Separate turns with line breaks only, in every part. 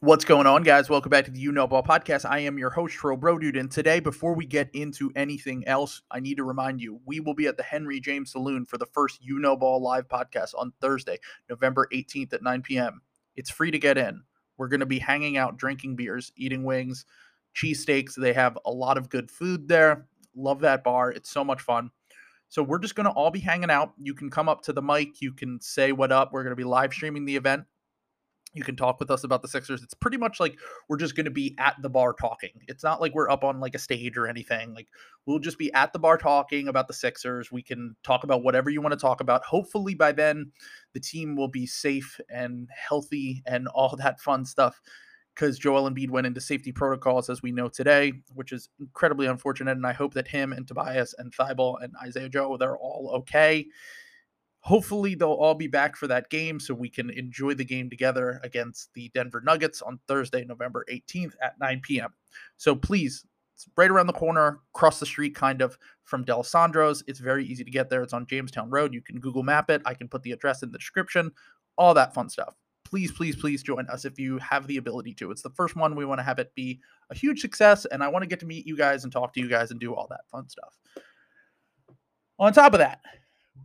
What's going on, guys? Welcome back to the You Know Ball podcast. I am your host, Trill Bro Dude, and today, before we get into anything else, I need to remind you we will be at the Henry James Saloon for the first You Know Ball live podcast on Thursday, November 18th at 9 p.m. It's free to get in. We're going to be hanging out, drinking beers, eating wings, cheesesteaks. They have a lot of good food there. Love that bar. It's so much fun. So we're just going to all be hanging out. You can come up to the mic. You can say what up. We're going to be live streaming the event. You can talk with us about the Sixers. It's pretty much like we're just going to be at the bar talking. It's not like we're up on like a stage or anything. Like we'll just be at the bar talking about the Sixers. We can talk about whatever you want to talk about. Hopefully by then the team will be safe and healthy and all that fun stuff because Joel Embiid went into safety protocols as we know today, which is incredibly unfortunate. And I hope that him and Tobias and Thybulle and Isaiah Joe, they're all okay hopefully they'll all be back for that game so we can enjoy the game together against the Denver Nuggets on Thursday, November 18th at 9 p.m. So please, it's right around the corner, across the street, kind of from Dalessandro's. It's very easy to get there. It's on Jamestown Road. You can Google map it. I can put the address in the description, all that fun stuff. Please, please, please join us if you have the ability to. It's the first one. We want to have it be a huge success, and I want to get to meet you guys and talk to you guys and do all that fun stuff. On top of that,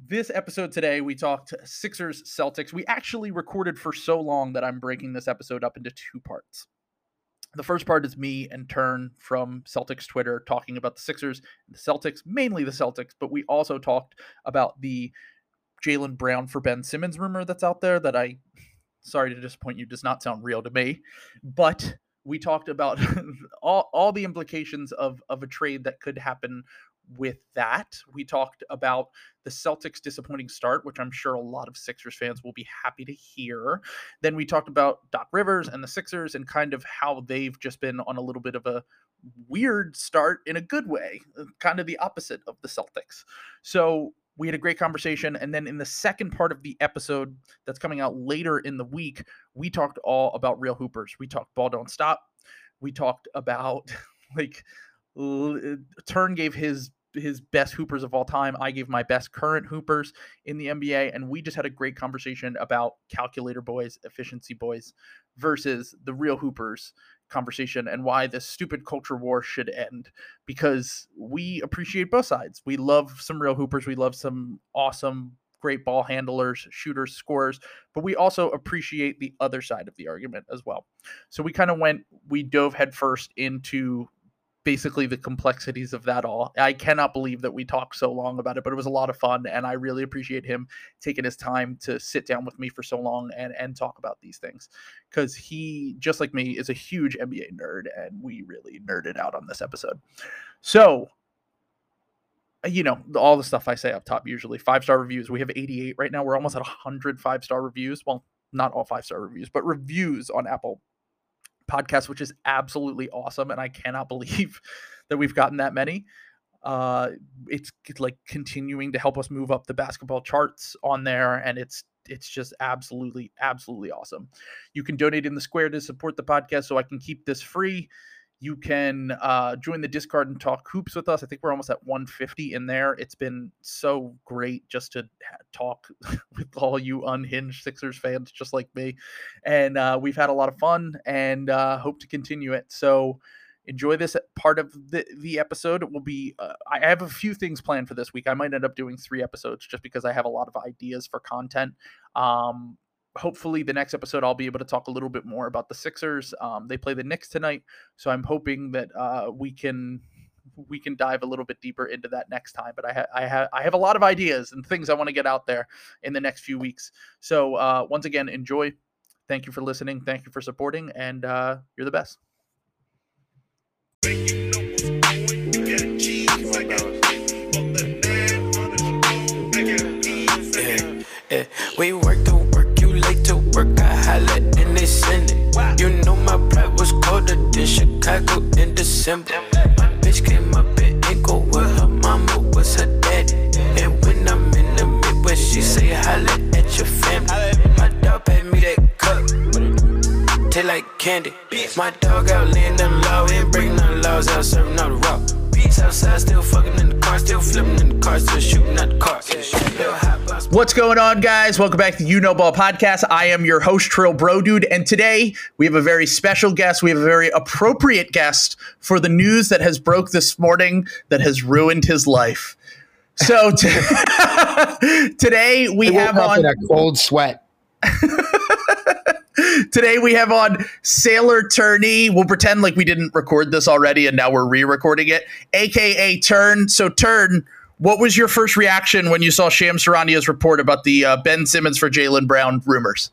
this episode today, we talked Sixers Celtics. We actually recorded for so long that I'm breaking this episode up into two parts. The first part is me and Turn from Celtics Twitter talking about the Sixers the Celtics, mainly the Celtics, but we also talked about the Jaylen Brown for Ben Simmons rumor that's out there that I, sorry to disappoint you, does not sound real to me. But we talked about all, all the implications of, of a trade that could happen with that. We talked about the Celtics' disappointing start, which I'm sure a lot of Sixers fans will be happy to hear. Then we talked about Doc Rivers and the Sixers and kind of how they've just been on a little bit of a weird start in a good way, uh, kind of the opposite of the Celtics. So we had a great conversation. And then in the second part of the episode that's coming out later in the week, we talked all about real hoopers. We talked ball don't stop. We talked about like uh, Turn gave his his best hoopers of all time. I gave my best current hoopers in the NBA, and we just had a great conversation about calculator boys, efficiency boys versus the real hoopers conversation and why this stupid culture war should end because we appreciate both sides. We love some real hoopers, we love some awesome great ball handlers, shooters, scorers, but we also appreciate the other side of the argument as well. So we kind of went, we dove headfirst into basically the complexities of that all. I cannot believe that we talked so long about it, but it was a lot of fun and I really appreciate him taking his time to sit down with me for so long and and talk about these things cuz he just like me is a huge NBA nerd and we really nerded out on this episode. So, you know, all the stuff I say up top usually five-star reviews. We have 88 right now. We're almost at 100 five-star reviews. Well, not all five-star reviews, but reviews on Apple podcast, which is absolutely awesome. And I cannot believe that we've gotten that many. Uh, it's like continuing to help us move up the basketball charts on there, and it's it's just absolutely absolutely awesome. You can donate in the square to support the podcast, so I can keep this free. You can uh, join the Discord and talk hoops with us. I think we're almost at 150 in there. It's been so great just to talk with all you unhinged Sixers fans, just like me. And uh, we've had a lot of fun and uh, hope to continue it. So enjoy this part of the, the episode. It will be, uh, I have a few things planned for this week. I might end up doing three episodes just because I have a lot of ideas for content. Um, hopefully the next episode I'll be able to talk a little bit more about the Sixers. Um, they play the Knicks tonight, so I'm hoping that uh, we can we can dive a little bit deeper into that next time. But I ha- I have I have a lot of ideas and things I want to get out there in the next few weeks. So uh, once again, enjoy. Thank you for listening. Thank you for supporting, and uh, you're the best. We work You know my pride was colder than Chicago in December. My bitch came up in Ankle where her mama was her daddy. And when I'm in the Midwest, she say holla at your family. My dog paid me that cup. Taste like candy. My dog out them law, ain't breaking no laws, out serving all the rock. Outside, still fucking in the car, still flipping in the car, still shooting at the car. Still hot What's going on, guys? Welcome back to the You Know Ball podcast. I am your host, Trill Bro Dude, and today we have a very special guest. We have a very appropriate guest for the news that has broke this morning that has ruined his life. So t- today we have on
a cold sweat.
Today we have on Sailor Turney. We'll pretend like we didn't record this already and now we're re-recording it, aka Turn. So Turn, what was your first reaction when you saw Shams Charania's report about the uh, Ben Simmons for Jaylen Brown rumors?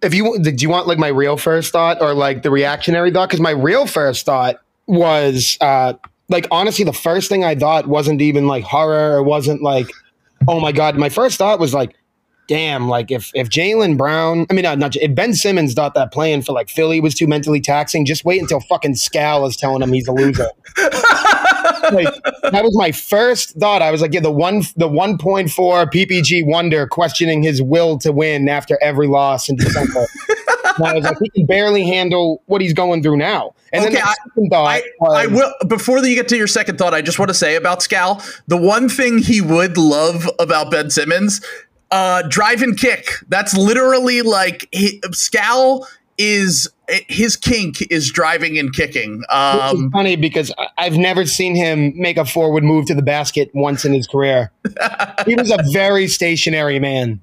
If you did, you want like my real first thought or like the reactionary thought? Because my real first thought was uh, like honestly, the first thing I thought wasn't even like horror. It wasn't like, oh my god. My first thought was like, damn, like if if Jaylen Brown, I mean, not, not if Ben Simmons thought that playing for like Philly was too mentally taxing, just wait until fucking Scal is telling him he's a loser. like, that was my first thought. I was like, yeah, the one the one point four PPG wonder questioning his will to win after every loss in December. I was like, he can barely handle what he's going through now. And okay, then the second thought,
I, was, I will. Before you get to your second thought, I just want to say about Scal. The one thing he would love about Ben Simmons uh, drive and kick. That's literally like he, Scal is his kink is driving and kicking. Um,
funny because I've never seen him make a forward move to the basket once in his career. he was a very stationary man.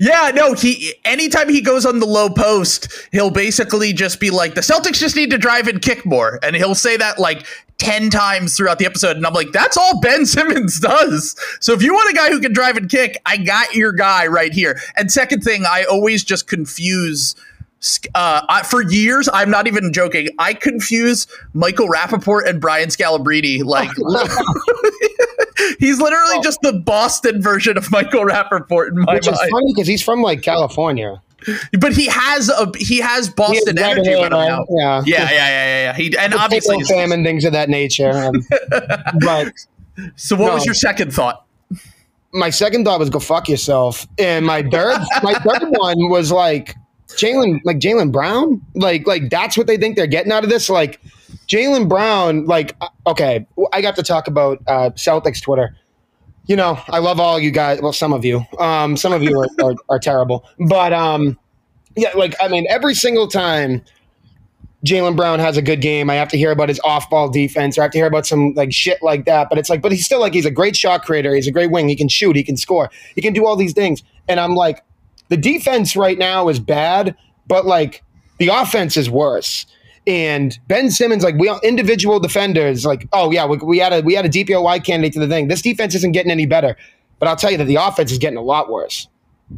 Yeah, no, he anytime he goes on the low post, he'll basically just be like, the Celtics just need to drive and kick more. And he'll say that like 10 times throughout the episode. And I'm like, that's all Ben Simmons does. So if you want a guy who can drive and kick, I got your guy right here. And second thing, I always just confuse uh, I, for years, I'm not even joking. I confuse Michael Rapaport and Brian Scalabrine. Like, he's literally just the Boston version of Michael Rapaport in my
Which mind. is funny because he's from like California.
But he has a he has Boston he energy about him Yeah. yeah, yeah, yeah, yeah, yeah. He and obviously
famine things of that nature. Um, but
so, what no, was your second thought?
My second thought was go fuck yourself, and my third my third one was like Jaylen like Jaylen Brown, like like that's what they think they're getting out of this. Like Jaylen Brown, like uh, okay, I got to talk about uh, Celtics Twitter you know, I love all you guys. Well, some of you, um, some of you are, are, are terrible, but um, yeah, like I mean, every single time Jaylen Brown has a good game, I have to hear about his off-ball defense, or I have to hear about some like shit like that. But it's like, but he's still like he's a great shot creator. He's a great wing. He can shoot. He can score. He can do all these things. And I'm like, the defense right now is bad, but like the offense is worse. And Ben Simmons, like we individual defenders, like oh yeah, we, we had a we had a DPOY candidate to the thing. This defense isn't getting any better, but I'll tell you that the offense is getting a lot worse.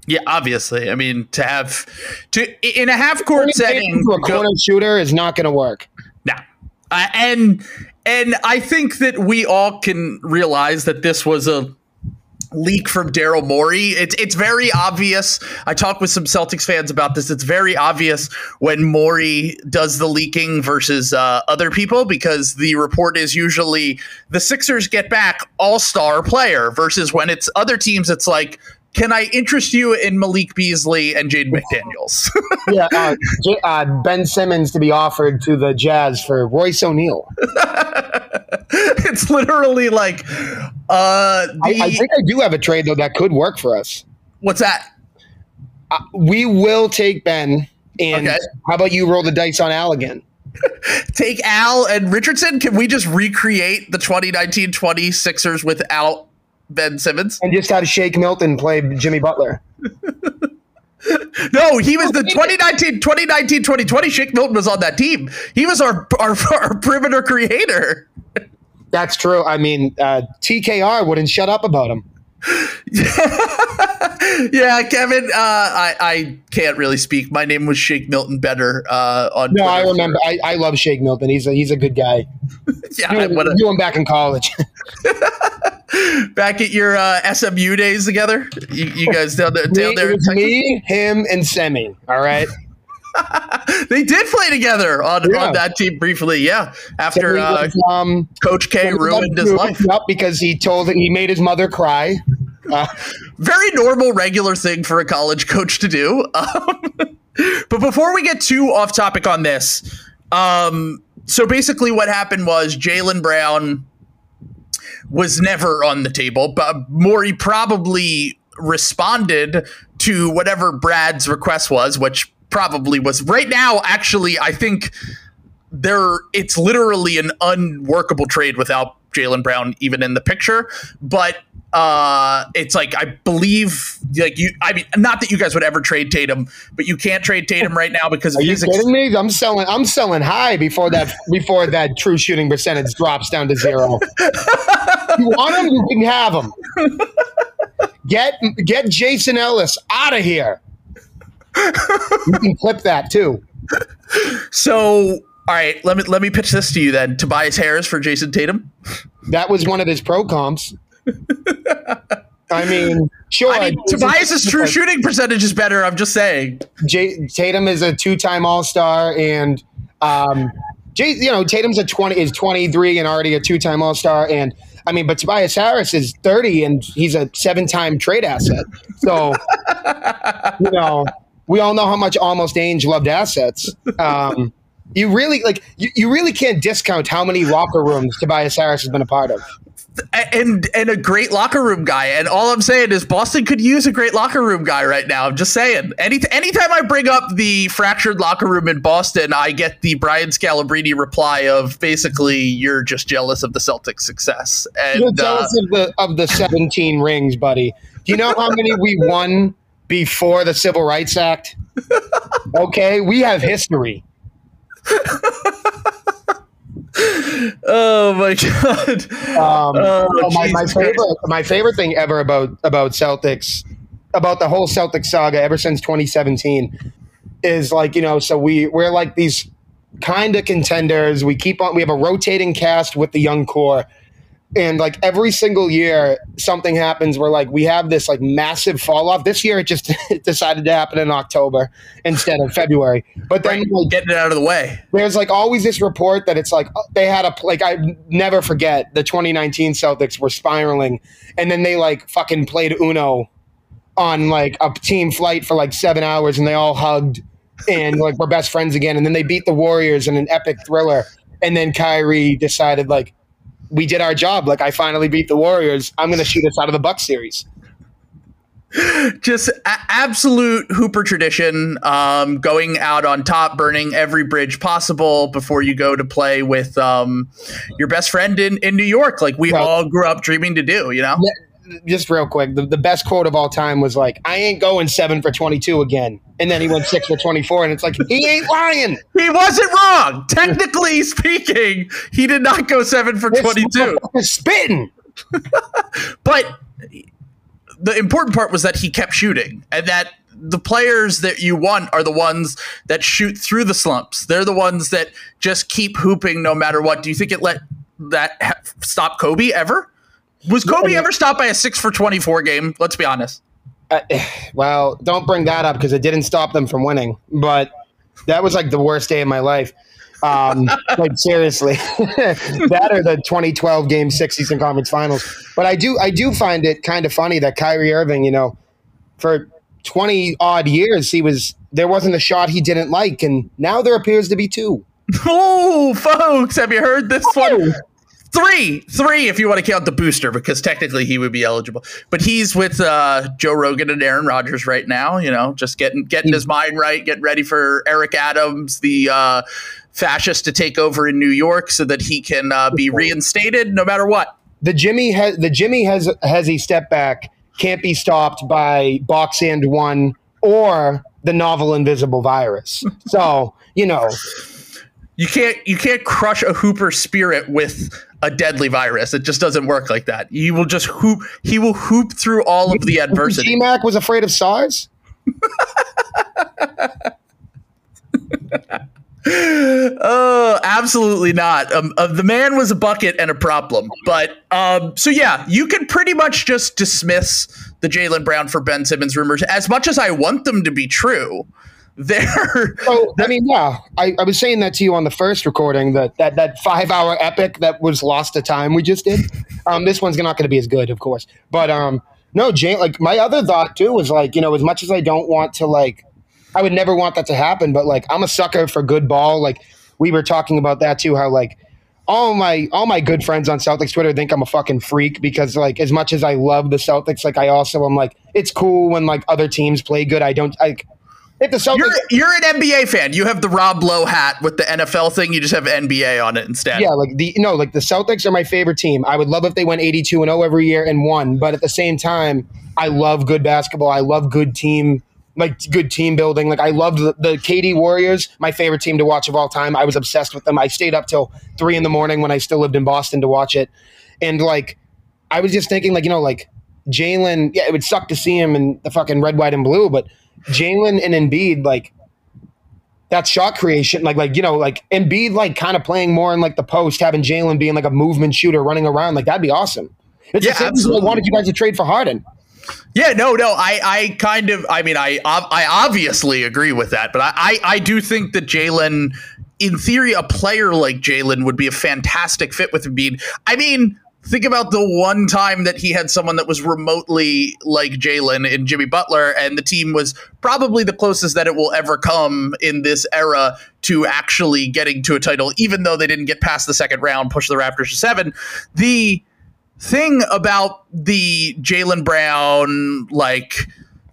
Yeah, obviously. I mean, to have to in a half court setting,
a corner go, shooter is not going to work.
No, nah. uh, and and I think that we all can realize that this was a leak from Daryl Morey. It's it's very obvious. I talked with some Celtics fans about this. It's very obvious when Morey does the leaking versus uh, other people because the report is usually the Sixers get back all star player versus when it's other teams. It's like. Can I interest you in Malik Beasley and Jaden McDaniels?
yeah, uh, J- uh, Ben Simmons to be offered to the Jazz for Royce O'Neale.
it's literally like uh the,
I, I, think I do have a trade though that could work for us.
What's that?
Uh, we will take Ben and okay. how about you roll the dice on Al again?
take Al and Richardson. Can we just recreate the 2019-20 Sixers without Ben Simmons?
And just have Shake Milton play Jimmy Butler.
no, he was the 2019, 2019, 2020. Shake Milton was on that team. He was our, our, our perimeter creator.
That's true. I mean, uh, TKR wouldn't shut up about him.
yeah, Kevin. Uh, I I can't really speak. My name was Shake Milton Better uh, on.
No, Twitter. I remember. I, I love Shake Milton. He's a he's a good guy. yeah, you, I you him back in college.
back at your uh, SMU days together. You, you guys down there? Down there?
me, him, and Semi. All right.
they did play together on, yeah. on that team briefly. Yeah, after uh, was, um, Coach K ruined his life.
Up because he told he made his mother cry.
Uh, Very normal, regular thing for a college coach to do. Um, but before we get too off topic on this, um, so basically what happened was Jaylen Brown was never on the table, but Morey probably responded to whatever Brad's request was, which probably was right now. Actually, I think there it's literally an unworkable trade without Jaylen Brown even in the picture. But uh, it's like I believe like you. I mean, not that you guys would ever trade Tatum, but you can't trade Tatum right now because
are you kidding ex- me? I'm selling. I'm selling high before that before that true shooting percentage drops down to zero. you want him? You can have him. Get get Jason Ellis out of here. You can clip that too.
So all right, let me let me pitch this to you then. Tobias Harris for Jayson Tatum.
That was one of his pro comps. I mean, sure. I mean,
Tobias's true shooting percentage is better. I'm just saying.
J- Tatum is a two-time All Star, and um, J- you know Tatum's a twenty is 23 and already a two-time All Star, and I mean, but Tobias Harris is 30 and he's a seven-time trade asset. So, you know, we all know how much almost Ainge loved assets. Um, you really like you, you really can't discount how many locker rooms Tobias Harris has been a part of.
And and a great locker room guy. And all I'm saying is Boston could use a great locker room guy right now. I'm just saying. Any anytime I bring up the fractured locker room in Boston, I get the Brian Scalabrine reply of basically you're just jealous of the Celtics' success. And
you're jealous uh, of the of the 17 rings, buddy. Do you know how many we won before the Civil Rights Act? Okay, we have history.
oh my god! Um,
oh, my, my favorite, my favorite thing ever about about Celtics, about the whole Celtics saga ever since 2017, is like you know, so we we're like these kind of contenders. We keep on. We have a rotating cast with the young core, and like every single year something happens where like we have this like massive fall off this year it just decided to happen in october instead of february. But then right. like,
getting it out of the way.
there's like always this report that it's like oh, they had a like i never forget the 2019 celtics were spiraling and then they like fucking played uno on like a team flight for like seven hours and they all hugged and like we're best friends again. And then they beat the warriors in an epic thriller. And then Kyrie decided like we did our job. Like I finally beat the Warriors. I'm going to shoot us out of the Buck series.
Just a- absolute Hooper tradition. Um, going out on top, burning every bridge possible before you go to play with um, your best friend in, in New York, like we all grew up dreaming to do. You know. Yeah
just real quick, the, the best quote of all time was like, I ain't going seven for 22 again. And then he went six for 24. And it's like, he ain't lying.
He wasn't wrong. Technically speaking, he did not go seven for this 22.
spitting.
but the important part was that he kept shooting and that the players that you want are the ones that shoot through the slumps. They're the ones that just keep hooping no matter what. Do you think it let that stop Kobe ever? Was Kobe ever stopped by a six for twenty four game? Let's be honest.
Uh, well, don't bring that up because it didn't stop them from winning. But that was like the worst day of my life. Um, like seriously, that or the 2012 Game Six Eastern Conference Finals. But I do, I do find it kind of funny that Kyrie Irving, you know, for 20 odd years, he was there wasn't a shot he didn't like, and now there appears to be two.
Oh, folks, have you heard this oh. one? Three, three, if you want to count the booster, because technically he would be eligible. But he's with uh, Joe Rogan and Aaron Rodgers right now. You know, just getting getting his mind right, getting ready for Eric Adams, the uh, fascist, to take over in New York, so that he can uh, be reinstated no matter what.
The Jimmy has the Jimmy has has a step back can't be stopped by box and one or the novel invisible virus. So you know
you can't you can't crush a Hooper spirit with a deadly virus. It just doesn't work like that. He will just hoop. He will hoop through all of the adversity.
Mac was afraid of SARS.
oh, absolutely not. Um, uh, the man was a bucket and a problem. But um, so yeah, you can pretty much just dismiss the Jaylen Brown for Ben Simmons rumors as much as I want them to be true there.
So I mean, yeah, I, I was saying that to you on the first recording that that that five hour epic that was lost to time we just did. Um, this one's not going to be as good, of course, but um, no, Jane. Like my other thought too was like you know as much as I don't want to like, I would never want that to happen, but like I'm a sucker for good ball. Like we were talking about that too, how like all my all my good friends on Celtics Twitter think I'm a fucking freak because like as much as I love the Celtics, like I also am like it's cool when like other teams play good. I don't like if the Celtics.
You're, you're an NBA fan. You have the Rob Lowe hat with the NFL thing. You just have NBA on it instead.
Yeah, like the no, like the Celtics are my favorite team. I would love if they went 82 and 0 every year and won, but at the same time, I love good basketball. I love good team like good team building. Like I loved the, the KD Warriors, my favorite team to watch of all time. I was obsessed with them. I stayed up till three in the morning when I still lived in Boston to watch it. And like I was just thinking, like, you know, like Jaylen, yeah, it would suck to see him in the fucking red, white, and blue, but Jaylen and Embiid, like that shot creation, like like you know, like Embiid, like kind of playing more in like the post, having Jaylen being like a movement shooter, running around, like that'd be awesome. It's
Yeah,
the same reason I wanted you guys to trade for Harden.
Yeah, no, no. I, I kind of, I mean, I, I obviously agree with that, but I, I, I do think that Jaylen, in theory, a player like Jaylen would be a fantastic fit with Embiid. I mean, think about the one time that he had someone that was remotely like Jaylen in Jimmy Butler, and the team was probably the closest that it will ever come in this era to actually getting to a title, even though they didn't get past the second round, push the Raptors to seven. The thing about the Jaylen Brown, like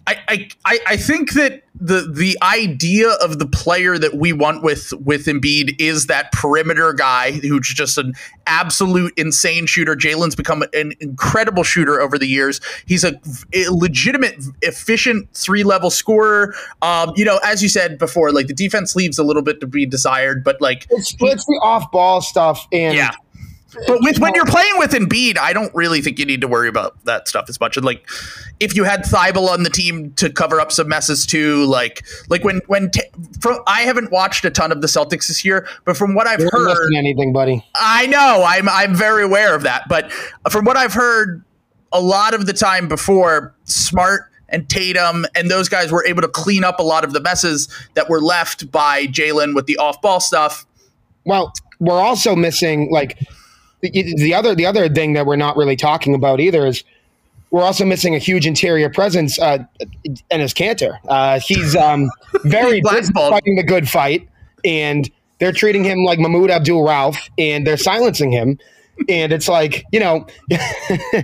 I, I, I I think that the the idea of the player that we want with with Embiid is that perimeter guy who's just an absolute insane shooter. Jaylen's become an incredible shooter over the years. He's a, a legitimate, efficient three level scorer. Um, you know, as you said before, like the defense leaves a little bit to be desired, but like
It's, it's the off ball stuff and
yeah. But with, when you're playing with Embiid, I don't really think you need to worry about that stuff as much. And like, if you had Thybulle on the team to cover up some messes too, like like when when t- from, I haven't watched a ton of the Celtics this year, but from what I've
you're
heard,
anything, buddy.
I know I'm I'm very aware of that. But from what I've heard, a lot of the time before, Smart and Tatum and those guys were able to clean up a lot of the messes that were left by Jaylen with the off ball stuff.
Well, we're also missing like the, the other the other thing that we're not really talking about either is we're also missing a huge interior presence, uh, and Enes Kanter. Uh, he's um, very fighting the good fight, and they're treating him like Mahmoud Abdul Rauf, and they're silencing him. And it's like you know,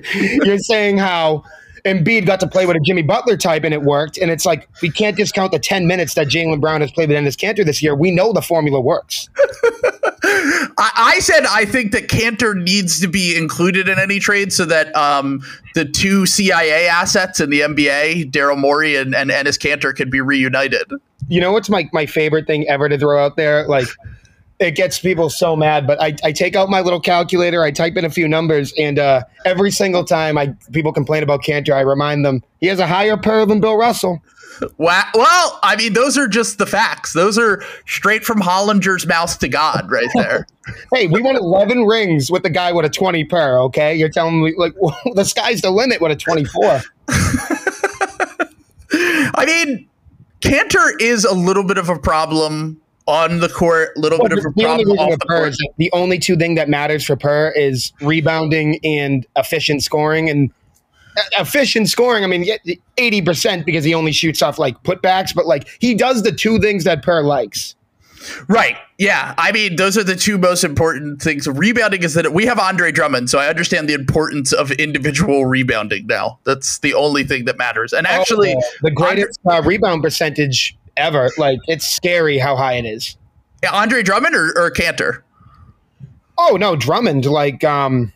you're saying how. Embiid got to play with a Jimmy Butler type and it worked. And it's like we can't discount the 10 minutes that Jaylen Brown has played with Enes Kanter this year. We know the formula works.
I, I said I think that Kanter needs to be included in any trade so that um, the two CIA assets in the NBA, Daryl Morey and, and Enes Kanter, can be reunited.
you know what's my, my favorite thing ever to throw out there? Like, it gets people so mad, but I, I take out my little calculator, I type in a few numbers, and uh, every single time I people complain about Kanter, I remind them he has a higher PER than Bill Russell.
Wow. Well, I mean, those are just the facts. Those are straight from Hollinger's mouth to God, right there.
Hey, we won 11 rings with the guy with a 20 PER, okay? You're telling me, like, the sky's the limit with a 24.
I mean, Kanter is a little bit of a problem on the court, a little bit of a problem off the court.
the only two thing that matters for PER is rebounding and efficient scoring. And uh, efficient scoring, I mean, eighty percent because he only shoots off like putbacks, but like he does the two things that PER likes.
Right. Yeah. I mean, those are the two most important things. Rebounding is that we have Andre Drummond, so I understand the importance of individual rebounding now. That's the only thing that matters. And actually,
Oh, the greatest uh, rebound percentage ever. Like it's scary how high it is.
yeah, Andre Drummond or, or Kanter?
Oh no, Drummond. Like, um,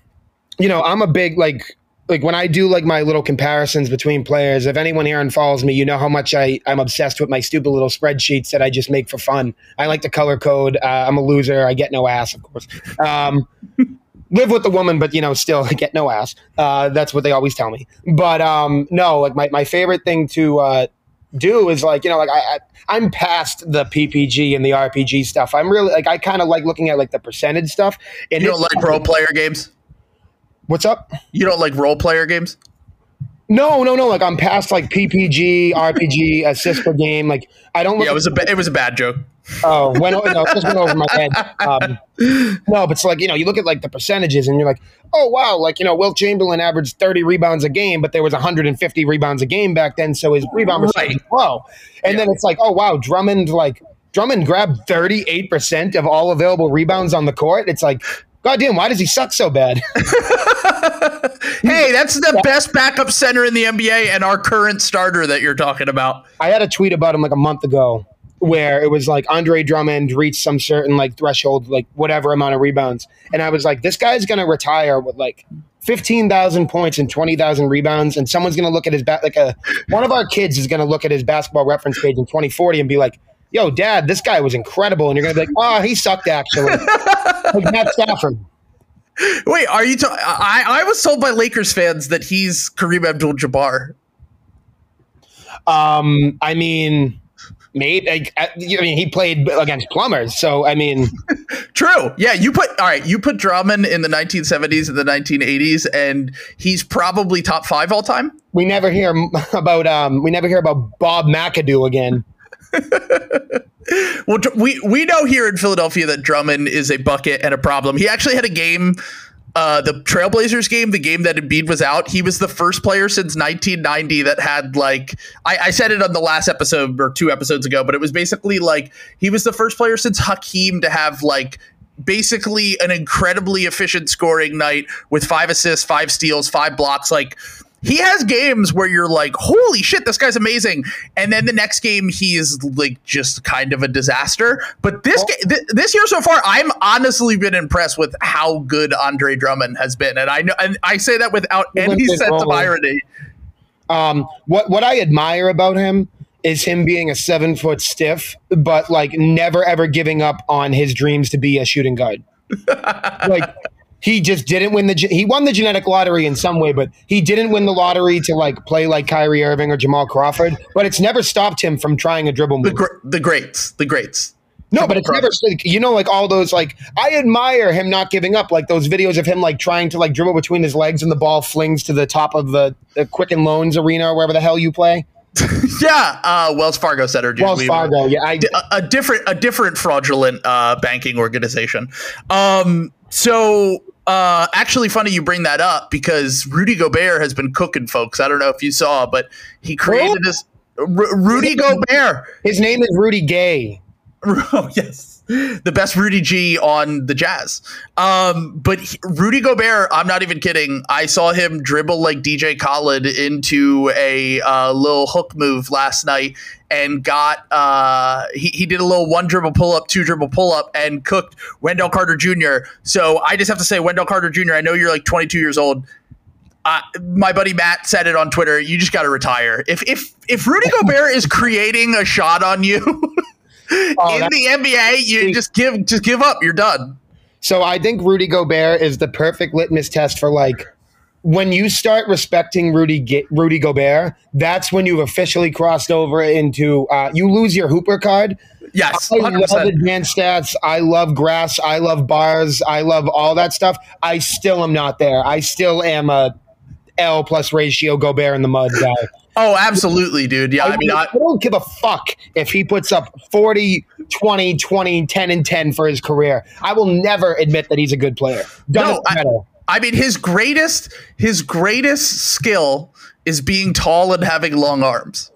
you know, I'm a big like like when I do like my little comparisons between players. If anyone here and follows me, you know how much I I'm obsessed with my stupid little spreadsheets that I just make for fun. I like to color code. Uh, I'm a loser. I get no ass, of course. Um, live with the woman, but you know, still get no ass. Uh, that's what they always tell me. But um, no, like my my favorite thing to uh, do is like you know like I, I I'm past the PPG and the RPG stuff. I'm really like I kind of like looking at like the percentage stuff. And
You don't like role player games?
What's up?
You don't like role player games?
No, no, no. Like I'm past like PPG, RPG, assist per game. Like I don't. Look
Yeah, it was a ba- it was a bad joke.
Oh, went, o- no, it just went over my head. Um, no, but it's like, you know, you look at like the percentages and you're like, oh, wow, like, you know, Wilt Chamberlain averaged 30 rebounds a game, but there was 150 rebounds a game back then. So his rebound percentage is low. And then it's like, oh, wow, Drummond, like, Drummond grabbed 38% of all available rebounds on the court. It's like, God damn, why does he suck so bad?
hey, that's the best backup center in the NBA and our current starter that you're talking about.
I had a tweet about him like a month ago where it was like Andre Drummond reached some certain like threshold, like whatever amount of rebounds. And I was like, this guy's going to retire with like 15,000 points and 20,000 rebounds. And someone's going to look at his back, like a, one of our kids is going to look at his basketball reference page in 2040 and be like, yo, dad, this guy was incredible. And you're going to be like, oh, he sucked actually. like Matt Stafford.
Wait, are you? Ta- I I was told by Lakers fans that he's Kareem Abdul-Jabbar.
Um, I mean, maybe. Like, I mean, he played against plumbers, so I mean,
true. Yeah, you put all right. You put Drummond in the 1970s and the 1980s, and he's probably top five all time.
We never hear about um, we never hear about Bob McAdoo again.
well, we we know here in Philadelphia that Drummond is a bucket and a problem. He actually had a game, uh, the Trailblazers game, the game that Embiid was out. He was the first player since 1990 that had like I, I said it on the last episode or two episodes ago, but it was basically like he was the first player since Hakeem to have like basically an incredibly efficient scoring night with five assists, five steals, five blocks, like he has games where you're like, holy shit, this guy's amazing. And then the next game, he is like just kind of a disaster. But this well, th- this year so far, I'm honestly been impressed with how good Andre Drummond has been. And I know, and I say that without any sense of irony.
Um, what, what I admire about him is him being a seven foot stiff, but like never ever giving up on his dreams to be a shooting guard. like he just didn't win the he won the genetic lottery in some way, but he didn't win the lottery to like play like Kyrie Irving or Jamal Crawford. But it's never stopped him from trying a dribble move.
The, gr- the greats, the greats.
No, but it's never you know like all those like I admire him not giving up like those videos of him like trying to like dribble between his legs and the ball flings to the top of the, the Quicken Loans arena or wherever the hell you play.
yeah, uh, Wells Fargo Center.
Wells Fargo, yeah, I,
a, a, different a different fraudulent uh, banking organization. Um, so uh, actually, funny you bring that up because Rudy Gobert has been cooking, folks. I don't know if you saw, but he created this. R- Rudy Gobert.
His name is Rudy Gay.
Oh yes, the best Rudy G on the Jazz. Um, but he, Rudy Gobert, I'm not even kidding. I saw him dribble like DJ Khaled into a uh, little hook move last night, and got uh, he he did a little one dribble pull up, two dribble pull up, and cooked Wendell Carter Jr. So I just have to say, Wendell Carter Jr. I know you're like 22 years old. Uh, my buddy Matt said it on Twitter. You just got to retire. If if if Rudy Gobert is creating a shot on you oh, in the NBA, you just give just give up. You're done.
So I think Rudy Gobert is the perfect litmus test for like when you start respecting Rudy Rudy Gobert, that's when you've officially crossed over into uh, you lose your Hooper card.
Yes,
100%. I love advanced stats. I love grass. I love bars. I love all that stuff. I still am not there. I still am a L plus ratio Gobert in the mud guy.
Oh, absolutely, dude. Yeah, I, I mean, I,
I, don't give a fuck if he puts up 40, 20, 20, 10, and 10 for his career. I will never admit that he's a good player.
Doesn't no, matter. I mean, his greatest his greatest skill is being tall and having long arms.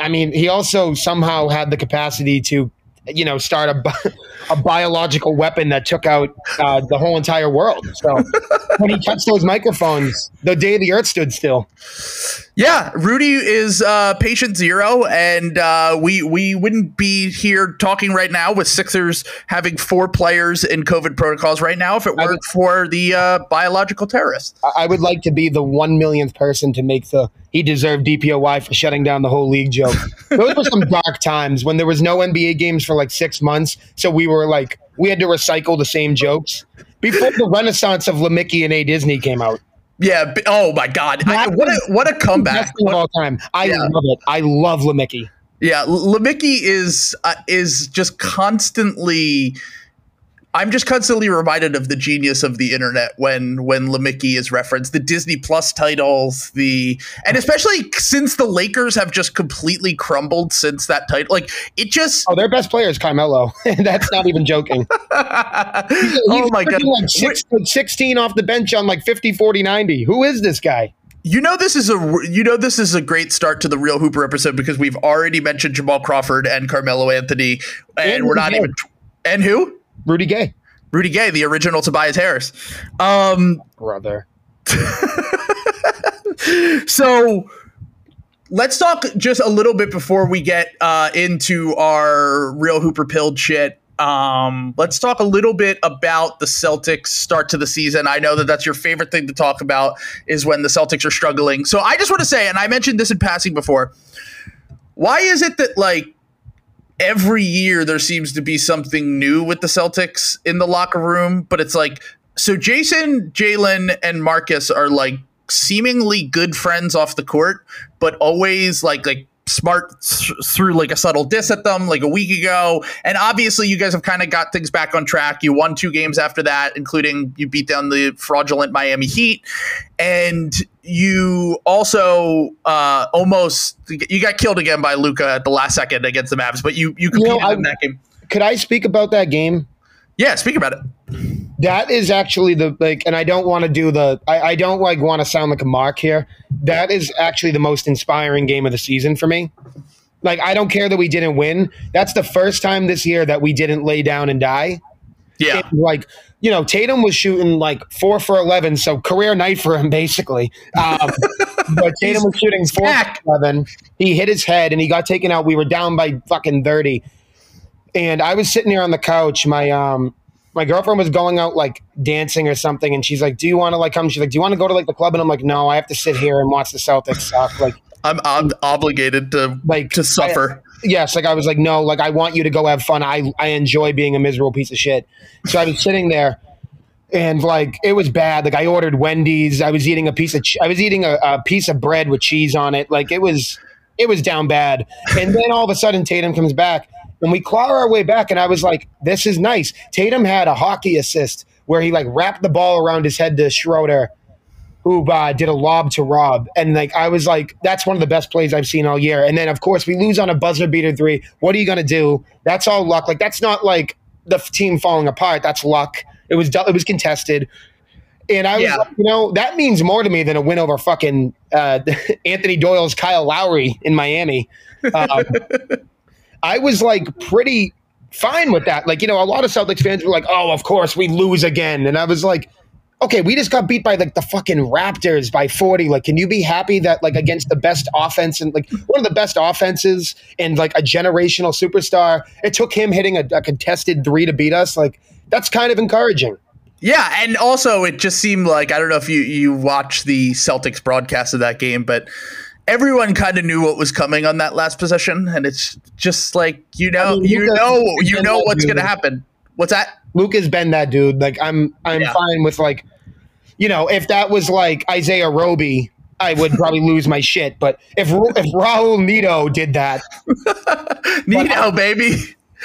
I mean, he also somehow had the capacity to you know, start a, a biological weapon that took out uh, the whole entire world. So when he touched those microphones, the day the earth stood still.
Yeah, Rudy is uh, patient zero, and uh, we we wouldn't be here talking right now with Sixers having four players in COVID protocols right now if it weren't for the uh, biological terrorist.
I would like to be the one millionth person to make the he deserved DPOY for shutting down the whole league joke. Those were some dark times when there was no NBA games for like six months. So we were like, we had to recycle the same jokes before the renaissance of LeMickey and A Disney came out.
Yeah. Oh my God. I, what a what a comeback
of all time. I yeah. love it. I love LeMickey.
Yeah, LeMickey is uh, is just constantly I'm just constantly reminded of the genius of the internet when when LeMickey is referenced. The Disney Plus titles, the and especially since the Lakers have just completely crumbled since that title. Like it just
oh, their best player is Carmelo. That's not even joking. he's, he's oh my god, like six, 16 off the bench on like 50, 40, 90. Who is this guy?
You know this is a you know this is a great start to the real Hooper episode because we've already mentioned Jamal Crawford and Carmelo Anthony, and, and we're not even and who
Rudy Gay.
Rudy Gay, the original Tobias Harris. Um,
Brother.
so let's talk just a little bit before we get uh, into our real Hooper Pilled shit. Um, let's talk a little bit about the Celtics start to the season. I know that that's your favorite thing to talk about is when the Celtics are struggling. So I just want to say, and I mentioned this in passing before, why is it that like every year there seems to be something new with the Celtics in the locker room, but it's like so Jayson, Jaylen, and Marcus are like seemingly good friends off the court, but always like like smart th- threw like a subtle diss at them like a week ago. And obviously, you guys have kind of got things back on track. You won two games after that, including you beat down the fraudulent Miami Heat, and you also uh, almost you got killed again by Luka at the last second against the Mavs, but you you competed
You know, I-
in that game.
Could I speak about that game?
Yeah, speak about it.
That is actually the like, and I don't want to do the. I, I don't like want to sound like a mark here. That is actually the most inspiring game of the season for me. Like, I don't care that we didn't win. That's the first time this year that we didn't lay down and die.
Yeah,
And, like, you know, Tatum was shooting like four for eleven, so career night for him basically. Um, but Tatum was shooting four
back.
for eleven. He hit his head and he got taken out. We were down by fucking thirty, and I was sitting here on the couch. My um, my girlfriend was going out like dancing or something, and she's like, "Do you want to like come?" She's like, "Do you want to go to like the club?" And I'm like, "No, I have to sit here and watch the Celtics suck." Like,
I'm ob- obligated to
like
to suffer.
yes, like I was like, no, like I want you to go have fun. I I enjoy being a miserable piece of shit. So I was sitting there, and like it was bad. Like I ordered Wendy's. I was eating a piece of ch- I was eating a, a piece of bread with cheese on it. Like it was it was down bad. And then all of a sudden Tatum comes back, and we claw our way back. And I was like, this is nice. Tatum had a hockey assist where he like wrapped the ball around his head to Schroeder who uh, did a lob to Rob, and like I was like, that's one of the best plays I've seen all year. And then of course we lose on a buzzer beater three. What are you gonna do? That's all luck. Like that's not like the team falling apart. That's luck. It was it was contested. And I was,
Yeah.
like, you know, that means more to me than a win over fucking uh, Anthony Doyle's Kyle Lowry in Miami. Um, I was like pretty fine with that. Like, you know, a lot of Celtics fans were like, "Oh, of course we lose again," and I was like, "Okay, we just got beat by like the fucking Raptors by forty. Like, can you be happy that like against the best offense and like one of the best offenses and like a generational superstar, it took him hitting a, a contested three to beat us? Like, that's kind of encouraging."
Yeah, and also it just seemed like I don't know if you you watched the Celtics broadcast of that game, but everyone kind of knew what was coming on that last possession, and it's just like you know,
I mean,
you know, you know what's going to happen. What's that?
Luke has been that dude. Like I'm I'm
Yeah.
fine with like you know, if that was like Isaiah Roby, I would probably lose my shit. But if if Raul Neto did that,
Nino, baby,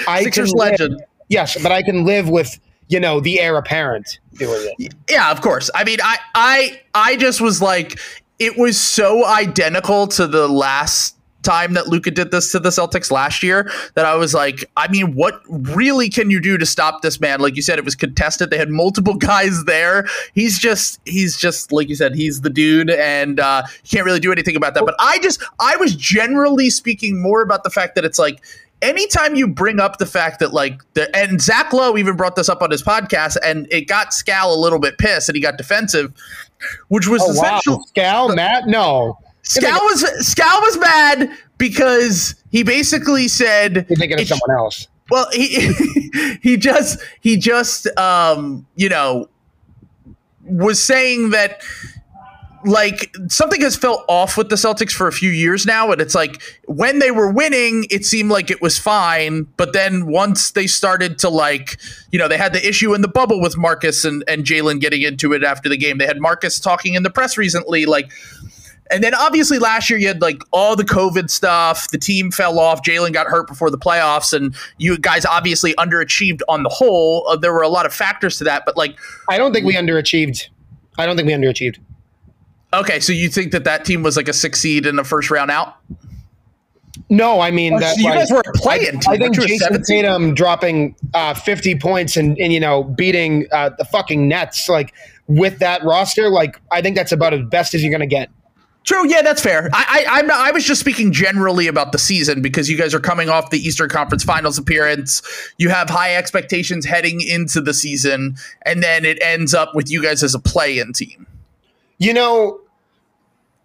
I
Sixers
live-
legend.
yes, but I can live with, you know, the heir apparent doing it.
Yeah, of course. I mean, I I I just was like, it was so identical to the last time that Luka did this to the Celtics last year that I was like, I mean, what really can you do to stop this man? Like you said, it was contested. They had multiple guys there. He's just he's just like you said, he's the dude, and uh, you can't really do anything about that. But I just I was generally speaking more about the fact that it's like anytime you bring up the fact that like the and Zach Lowe even brought this up on his podcast and it got Scal a little bit pissed and he got defensive, which was
Oh wow,
essential.
Scal, Matt, no,
Scal was Scal was mad because he basically said
you're thinking of someone else.
well he he just he just um you know was saying that like something has felt off with the Celtics for a few years now and it's like when they were winning it seemed like it was fine but then once they started to like you know they had the issue in the bubble with Marcus and and Jaylen getting into it after the game they had Marcus talking in the press recently like and then obviously last year you had like all the COVID stuff. The team fell off. Jaylen got hurt before the playoffs, and you guys obviously underachieved on the whole. Uh, there were a lot of factors to that, but like,
I don't think we underachieved. I don't think we underachieved.
Okay, so you think that that team was like a six seed in the first round out?
No, I mean that.
you
like,
guys were playing team.
I think
Jayson?
Tatum dropping uh, 50 points and, and you know beating uh, the fucking Nets like with that roster, like I think that's about as best as you're gonna get.
True, yeah, that's fair. I, I, I'm not, I was just speaking generally about the season because you guys are coming off the Eastern Conference Finals appearance. You have high expectations heading into the season, and then it ends up with you guys as a play-in team.
You know,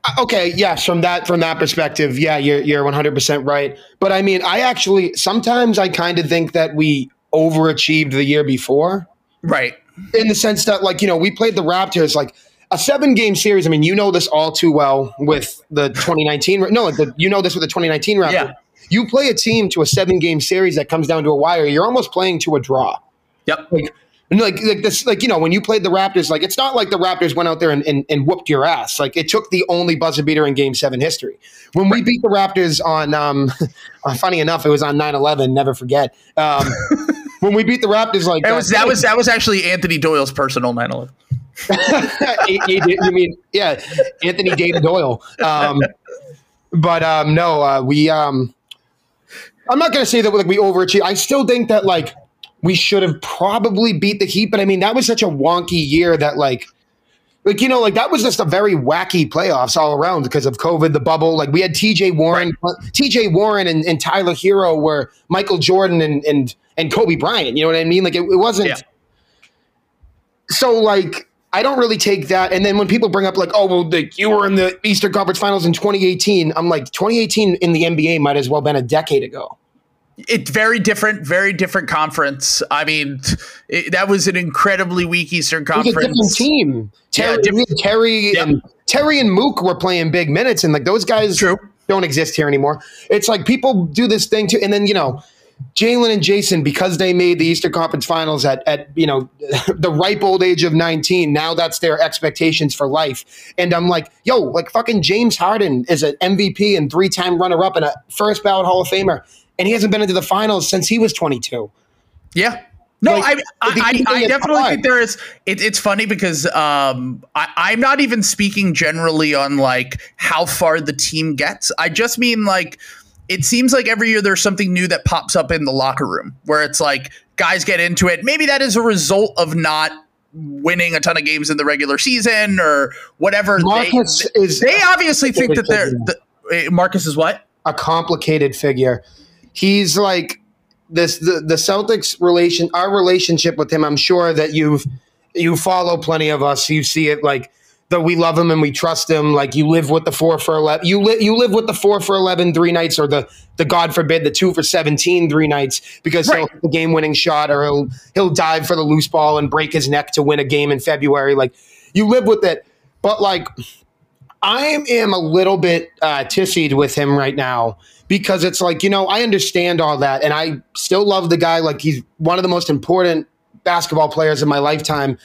Uh, okay, yes, from that from that perspective, yeah, you're you're 100 percent right. But I mean, I actually sometimes I kind of think that we overachieved the year before,
right?
In the sense that, like, you know, we played the Raptors like a seven game series. I mean, you know this all too well with the 2019. No, the, you know this with the 2019 Raptors. Yeah. You play a team to a seven game series that comes down to a wire. You're almost playing to a draw.
Yep.
Like, like, like this, like you know, when you played the Raptors, like it's not like the Raptors went out there and, and, and whooped your ass. Like it took the only buzzer beater in Game Seven history. When we beat the Raptors on, um, funny enough, it was on 9-11, Never forget. Um, when we beat the Raptors, like
that, was that was that was actually Anthony Doyle's personal 9-11.
you mean yeah, Anthony David Doyle? Um, but um, no, uh, we. Um, I'm not going to say that like we overachieved. I still think that like we should have probably beat the Heat, but I mean that was such a wonky year that like. Like you know, like that was just a very wacky playoffs all around because of COVID, the bubble. Like we had T.J. Warren. T.J. Warren, and, and, Tyler Herro were Michael Jordan and and and Kobe Bryant. You know what I mean? Like it, it wasn't. Yeah. So like I don't really take that. And then when people bring up like, oh well, like you were in the Eastern Conference Finals in 2018, I'm like, 2018 in the NBA might as well have been a decade ago.
It's very different, very different conference. I mean, it, that was an incredibly weak Eastern Conference.
different team. Terry, yeah, different, Terry yeah. and Terry and Mook were playing big minutes, and like those guys True. don't exist here anymore. It's like people do this thing too, and then you know Jaylen and Jayson, because they made the Eastern Conference Finals at, at you know the ripe old age of 19, now that's their expectations for life. And I'm like, yo, like fucking James Harden is an MVP and three time runner up and a first ballot Hall of Famer, and he hasn't been into the finals since he was 22.
Yeah. No, like, I, I, I, I definitely think there is. It, it's funny because um, I, am not even speaking generally on like how far the team gets. I just mean like it seems like every year there's something new that pops up in the locker room where it's like guys get into it. Maybe that is a result of not winning a ton of games in the regular season or whatever. Marcus they, is they obviously think that they're the, eh, Marcus is what
a complicated figure. He's like this the the Celtics relation our relationship with him. I'm sure that you've you follow plenty of us. You see it like that we love him and we trust him. Like you live with the four for eleven, you live you live with the four for 11 three nights, or the the God forbid the two for 17 three nights because right. he'll the game winning shot, or he'll he'll dive for the loose ball and break his neck to win a game in February. Like you live with it, but like I am a little bit uh, tissied with him right now because it's like you know I understand all that, and I still love the guy. Like he's one of the most important basketball players in my lifetime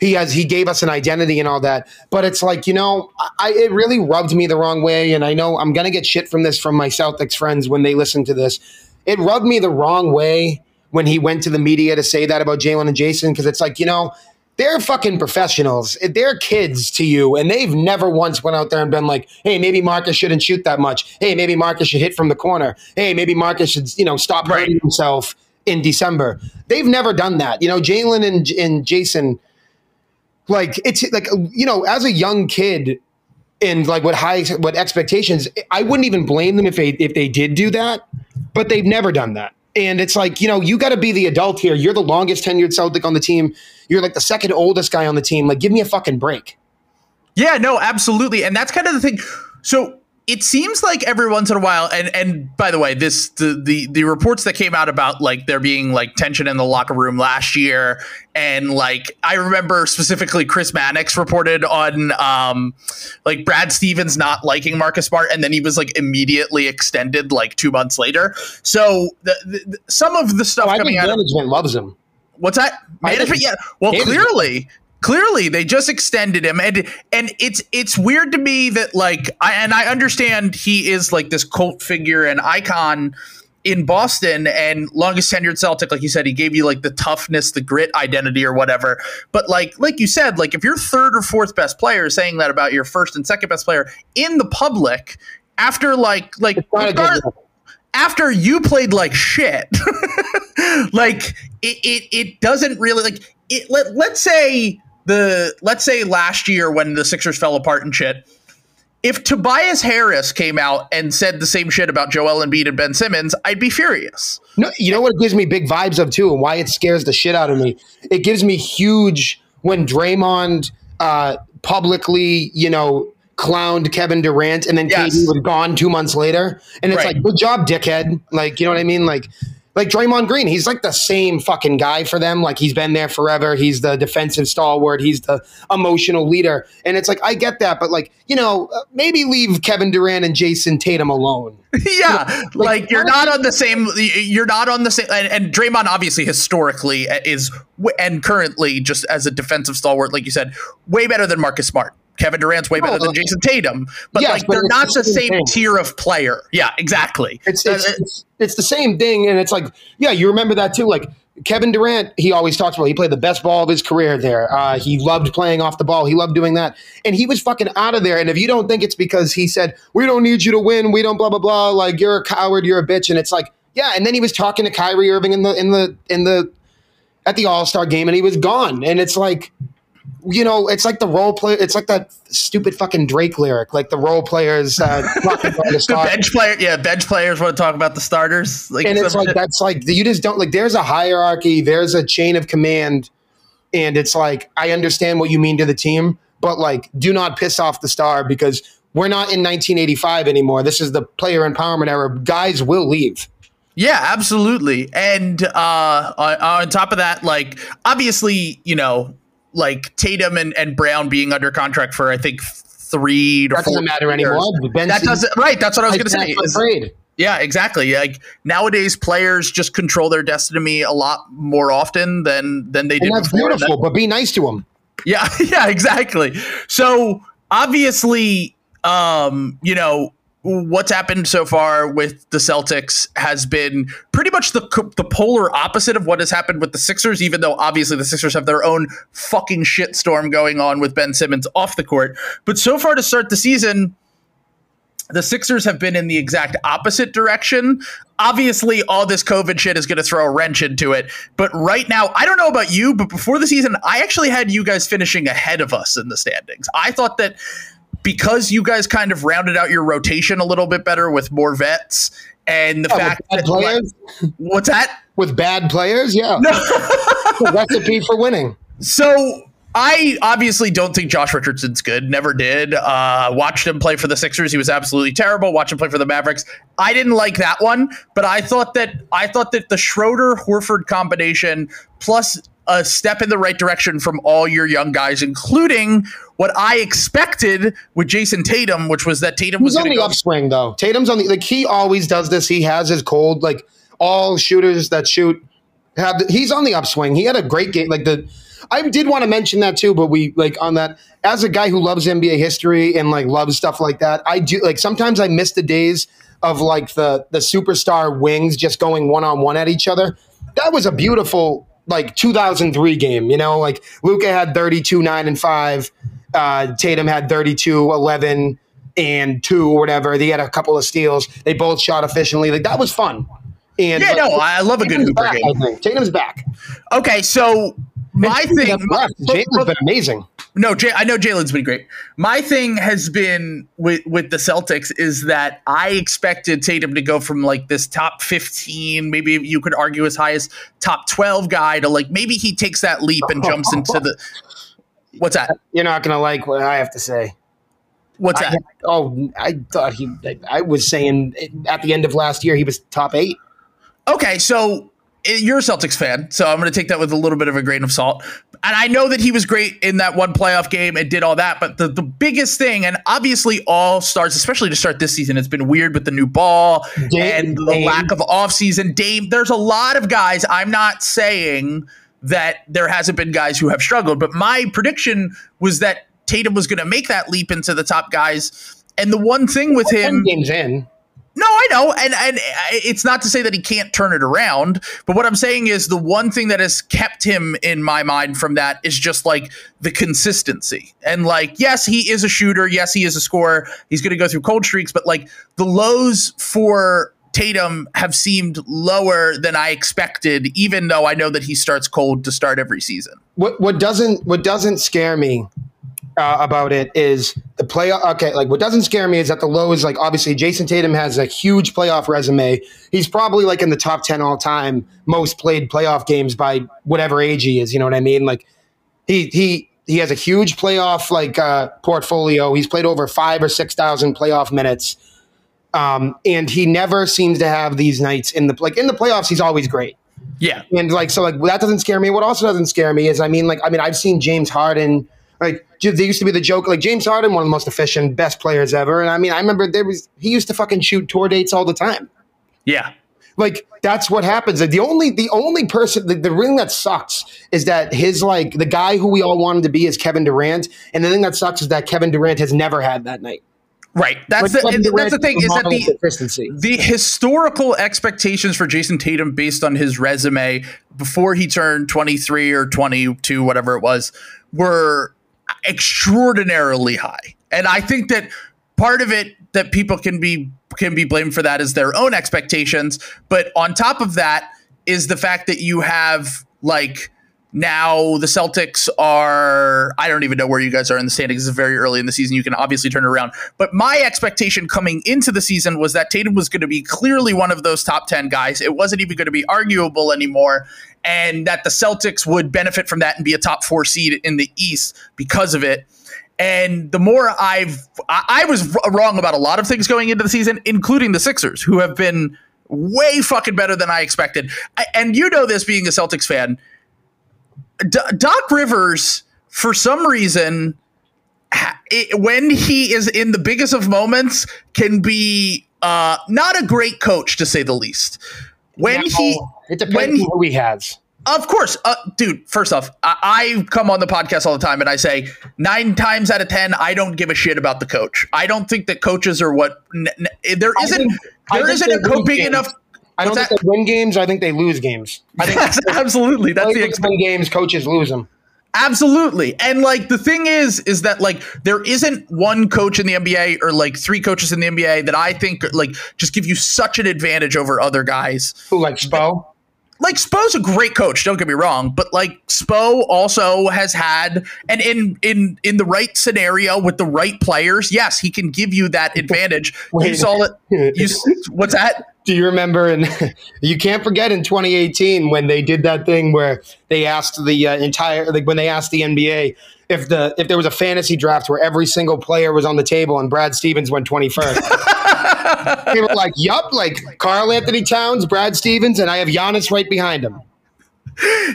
he has he gave us an identity and all that. But it's like you know, I it really rubbed me the wrong way, and I know I'm gonna get shit from this from my Celtics friends when they listen to this. It rubbed me the wrong way when he went to the media to say that about Jaylen and Jayson because it's like you know they're fucking professionals. They're kids to you, and they've never once went out there and been like, "Hey, maybe Marcus shouldn't shoot that much. Hey, maybe Marcus should hit from the corner. Hey, maybe Marcus should, you know, stop right. hurting himself in December." They've never done that. You know, Jaylen and, and Jayson like it's like you know as a young kid and like what high what expectations i wouldn't even blame them if they if they did do that but they've never done that and it's like you know you got to be the adult here you're the longest tenured celtic on the team you're like the second oldest guy on the team. Like give me a fucking break.
Yeah no absolutely. And that's kind of the thing. So it seems like every once in a while and and by the way this the, the the reports that came out about like there being like tension in the locker room last year and like i remember specifically chris mannix reported on um like brad stevens not liking marcus smart and then he was like immediately extended like two months later. So the, the some of the stuff
oh,
coming
out management of, loves him
what's that? Management? yeah. Well clearly clearly they just extended him. And and it's it's weird to me that like I and I understand he is like this cult figure and icon in Boston and longest tenured Celtic, like you said, he gave you like the toughness, the grit identity or whatever. But like like you said, like if your third or fourth best player is saying that about your first and second best player in the public after like like after you played like shit, like it, it it doesn't really like it let let's say the let's say last year when the Sixers fell apart and shit, if Tobias Harris came out and said the same shit about Joel Embiid and Ben Simmons, I'd be furious.
No, you know what it gives me big vibes of too, and why it scares the shit out of me. It gives me huge when Draymond uh, publicly, you know, clowned Kevin Durant, and then
Yes.
KD was gone two months later, and it's
Right.
like, good job, dickhead. Like, you know what I mean? Like, like Draymond Green, he's like the same fucking guy for them. Like, he's been there forever. He's the defensive stalwart. He's the emotional leader, and it's like I get that, but like, you know, uh, maybe leave Kevin Durant and Jayson Tatum alone.
yeah, like, you're not on the same. You're not on the same. And, and Draymond obviously historically is and currently just as a defensive stalwart, like you said, way better than Marcus Smart. Kevin Durant's way better
No,
than Jayson Tatum, but
Yes,
like
but
they're not
the same thing.
tier of player. Yeah, exactly.
It's
Uh,
it's, it's it's the same thing, and it's like, yeah, you remember that too. Like Kevin Durant, he always talks about he played the best ball of his career there. Uh, he loved playing off the ball. He loved doing that, and he was fucking out of there. And if you don't think it's because he said we don't need you to win, we don't blah blah blah, like you're a coward, you're a bitch, and it's like, yeah. And then he was talking to Kyrie Irving in the in the in the at the All Star game, and he was gone. And it's like. You know, it's like the role play. It's like that stupid fucking Drake lyric, like the role players uh, talking about the
the bench player, yeah, bench players want to talk about the starters. Like,
and it's like
shit.
that's like you just don't like there's a hierarchy there's a chain of command and it's like i understand what you mean to the team but like do not piss off the star because we're not in 1985 anymore this is the player empowerment era guys will leave
Yeah, absolutely. And uh, on, on top of that, like obviously, you know, like Tatum and, and Brown being under contract for I think three to
that
four
doesn't matter
years.
anymore ben
That doesn't right. That's what I was going to say. is- yeah, exactly. Like nowadays, players just control their destiny a lot more often than than they did
that's
before. And
beautiful but be nice to them.
Yeah, yeah, exactly. So obviously, um, you know, what's happened so far with the Celtics has been pretty much the the polar opposite of what has happened with the Sixers. Even though obviously the Sixers have their own fucking shitstorm going on with Ben Simmons off the court, but so far to start the season. The Sixers have been in the exact opposite direction. Obviously, all this COVID shit is going to throw a wrench into it. But right now, I don't know about you, but before the season, I actually had you guys finishing ahead of us in the standings. I thought that because you guys kind of rounded out your rotation a little bit better with more vets and the
Yeah,
fact
with bad
that
players
what's that?
with bad players yeah the recipe for winning
So I obviously don't think Josh Richardson's good. Never did. Uh, watched him play for the Sixers. He was absolutely terrible. Watched him play for the Mavericks. I didn't like that one, but I thought that I thought that the Schroeder Horford combination plus a step in the right direction from all your young guys, including what I expected with Jayson Tatum, which was that Tatum was
He's on the
go.
upswing though. Tatum's on the like he always does this. He has his cold like all shooters that shoot have the, he's on the upswing. He had a great game like the I did want to mention that too, but we like on that as a guy who loves NBA history and like loves stuff like that. I do like sometimes I miss the days of like the the superstar wings just going one on one at each other. That was a beautiful like 2003 game, you know, like Luka had 32 9 and 5, uh Tatum had 32 11 and 2 or whatever. They had a couple of steals. They both shot efficiently. Like that was fun. And
Yeah, no, I love a good Hooper
back,
game.
Tatum's back.
Okay, so my thing.
Jaylen's been amazing.
No, Jay, I know Jaylen's been great. My thing has been with with the Celtics is that I expected Tatum to go from like this top fifteen, maybe you could argue as high as top twelve guy to like maybe he takes that leap and jumps into the. What's that?
You're not gonna like what I have to say.
What's
I,
that?
oh, I thought he. I was saying at the end of last year he was top eight.
Okay, so Eh, you're a Celtics fan, so I'm going to take that with a little bit of a grain of salt. And I know that he was great in that one playoff game and did all that, but the, the biggest thing, and obviously all starts, especially to start this season, it's been weird with the new ball
Dame-
and the
Dame.
lack of offseason. Dame, there's a lot of guys. I'm not saying that there hasn't been guys who have struggled, but my prediction was that Tatum was going to make that leap into the top guys. And the one thing with him,
games in.
No, I know, and and uh, it's not to say that he can't turn it around, but what I'm saying is the one thing that has kept him in my mind from that is just like the consistency. And like, yes, he is a shooter, yes, he is a scorer. He's going to go through cold streaks, but like the lows for Tatum have seemed lower than I expected, even though I know that he starts cold to start every season.
What what doesn't what doesn't scare me uh, about it is the play. Okay, like what doesn't scare me is that the low is like obviously Jayson Tatum has a huge playoff resume. He's probably like in the top 10 all time most played playoff games by whatever age he is. You know what I mean? Like he, he, he has a huge playoff like uh, portfolio. He's played over five or 6,000 playoff minutes. Um, and he never seems to have these nights in the like in the playoffs. He's always great.
Yeah.
And like so like that doesn't scare me. What also doesn't scare me is I mean like I mean I've seen James Harden like there used to be the joke like James Harden one of the most efficient best players ever and I mean I remember there was he used to fucking shoot tour dates all the time.
Yeah.
Like that's what happens. The only the only person the, the thing that sucks is that his like the guy who we all wanted to be is Kevin Durant and the thing that sucks is that Kevin Durant has never had that night.
Right. That's
Like,
the that's the thing
is
that the
consistency.
the historical expectations for Jayson Tatum based on his resume before he turned 23 or 22 whatever it was were extraordinarily high. And I think that part of it that people can be can be blamed for that is their own expectations, but on top of that is the fact that you have like now the Celtics are I don't even know where you guys are in the standings. It's very early in the season. You can obviously turn it around. But my expectation coming into the season was that Tatum was going to be clearly one of those top 10 guys. It wasn't even going to be arguable anymore and that the Celtics would benefit from that and be a top 4 seed in the East because of it. And the more I've, I, I was wrong about a lot of things going into the season, including the Sixers, who have been way fucking better than I expected. I, and you know this being a Celtics fan. D- Doc Rivers, for some reason, ha- it, when he is in the biggest of moments, can be uh, not a great coach to say the least. When he,
it depends
when he-
who he has.
of course, uh, dude. First off, I, I come on the podcast all the time and I say nine times out of ten, I don't give a shit about the coach. I don't think that coaches are what n- n- there isn't
think-
there isn't a
lose
big
games.
enough.
I don't
What's
think they win games. I think they lose games. I think
absolutely that's the
win games, coaches lose them.
Absolutely. And like the thing is, is that like there isn't one coach in the NBA or like three coaches in the NBA that I think like just give you such an advantage over other guys.
Who like Spo?
Like Spo's a great coach, don't get me wrong, but like Spo also has had and in in in the right scenario with the right players, yes, he can give you that advantage. you saw it. You what's that?
Do you remember? And you can't forget in 2018 when they did that thing where they asked the uh, entire like when they asked the NBA if the if there was a fantasy draft where every single player was on the table and Brad Stevens went 21st. they were like, "Yup, like Karl-Anthony Towns, Brad Stevens, and I have Giannis right behind him."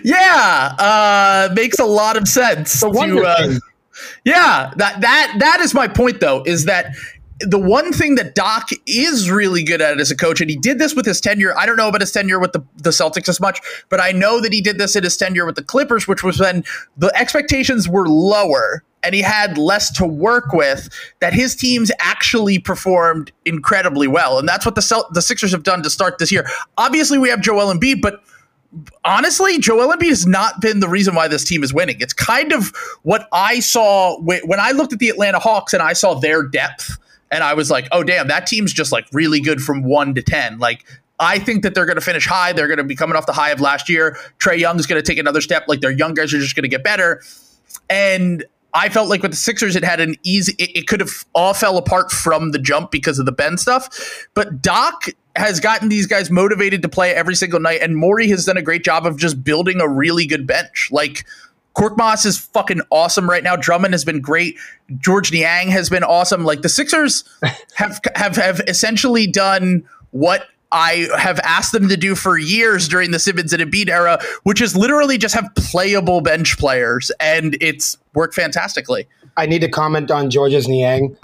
Yeah, uh, makes a lot of sense.
The wonder
to, uh. Yeah, that that that is my point though, is that the one thing that Doc is really good at as a coach, and he did this with his tenure. I don't know about his tenure with the, the Celtics as much, but I know that he did this in his tenure with the Clippers, which was when the expectations were lower and he had less to work with, that his teams actually performed incredibly well. And that's what the Cel- the Sixers have done to start this year. Obviously, we have Joel Embiid, but honestly, Joel Embiid has not been the reason why this team is winning. It's kind of what I saw when I looked at the Atlanta Hawks and I saw their depth, and I was like, oh damn, that team's just like really good from one to ten. Like. I think that they're going to finish high. They're going to be coming off the high of last year. Trae Young's going to take another step. Like their young guys are just going to get better. And I felt like with the Sixers, it had an easy, it, it could have all fell apart from the jump because of the Ben stuff. But Doc has gotten these guys motivated to play every single night, and Morey has done a great job of just building a really good bench. Like, Korkmaz is fucking awesome right now. Drummond has been great. Georges Niang has been awesome. Like the Sixers have have have essentially done what I have asked them to do for years during the Simmons and Embiid era, which is literally just have playable bench players, and it's worked fantastically.
I need to comment on Georges Niang.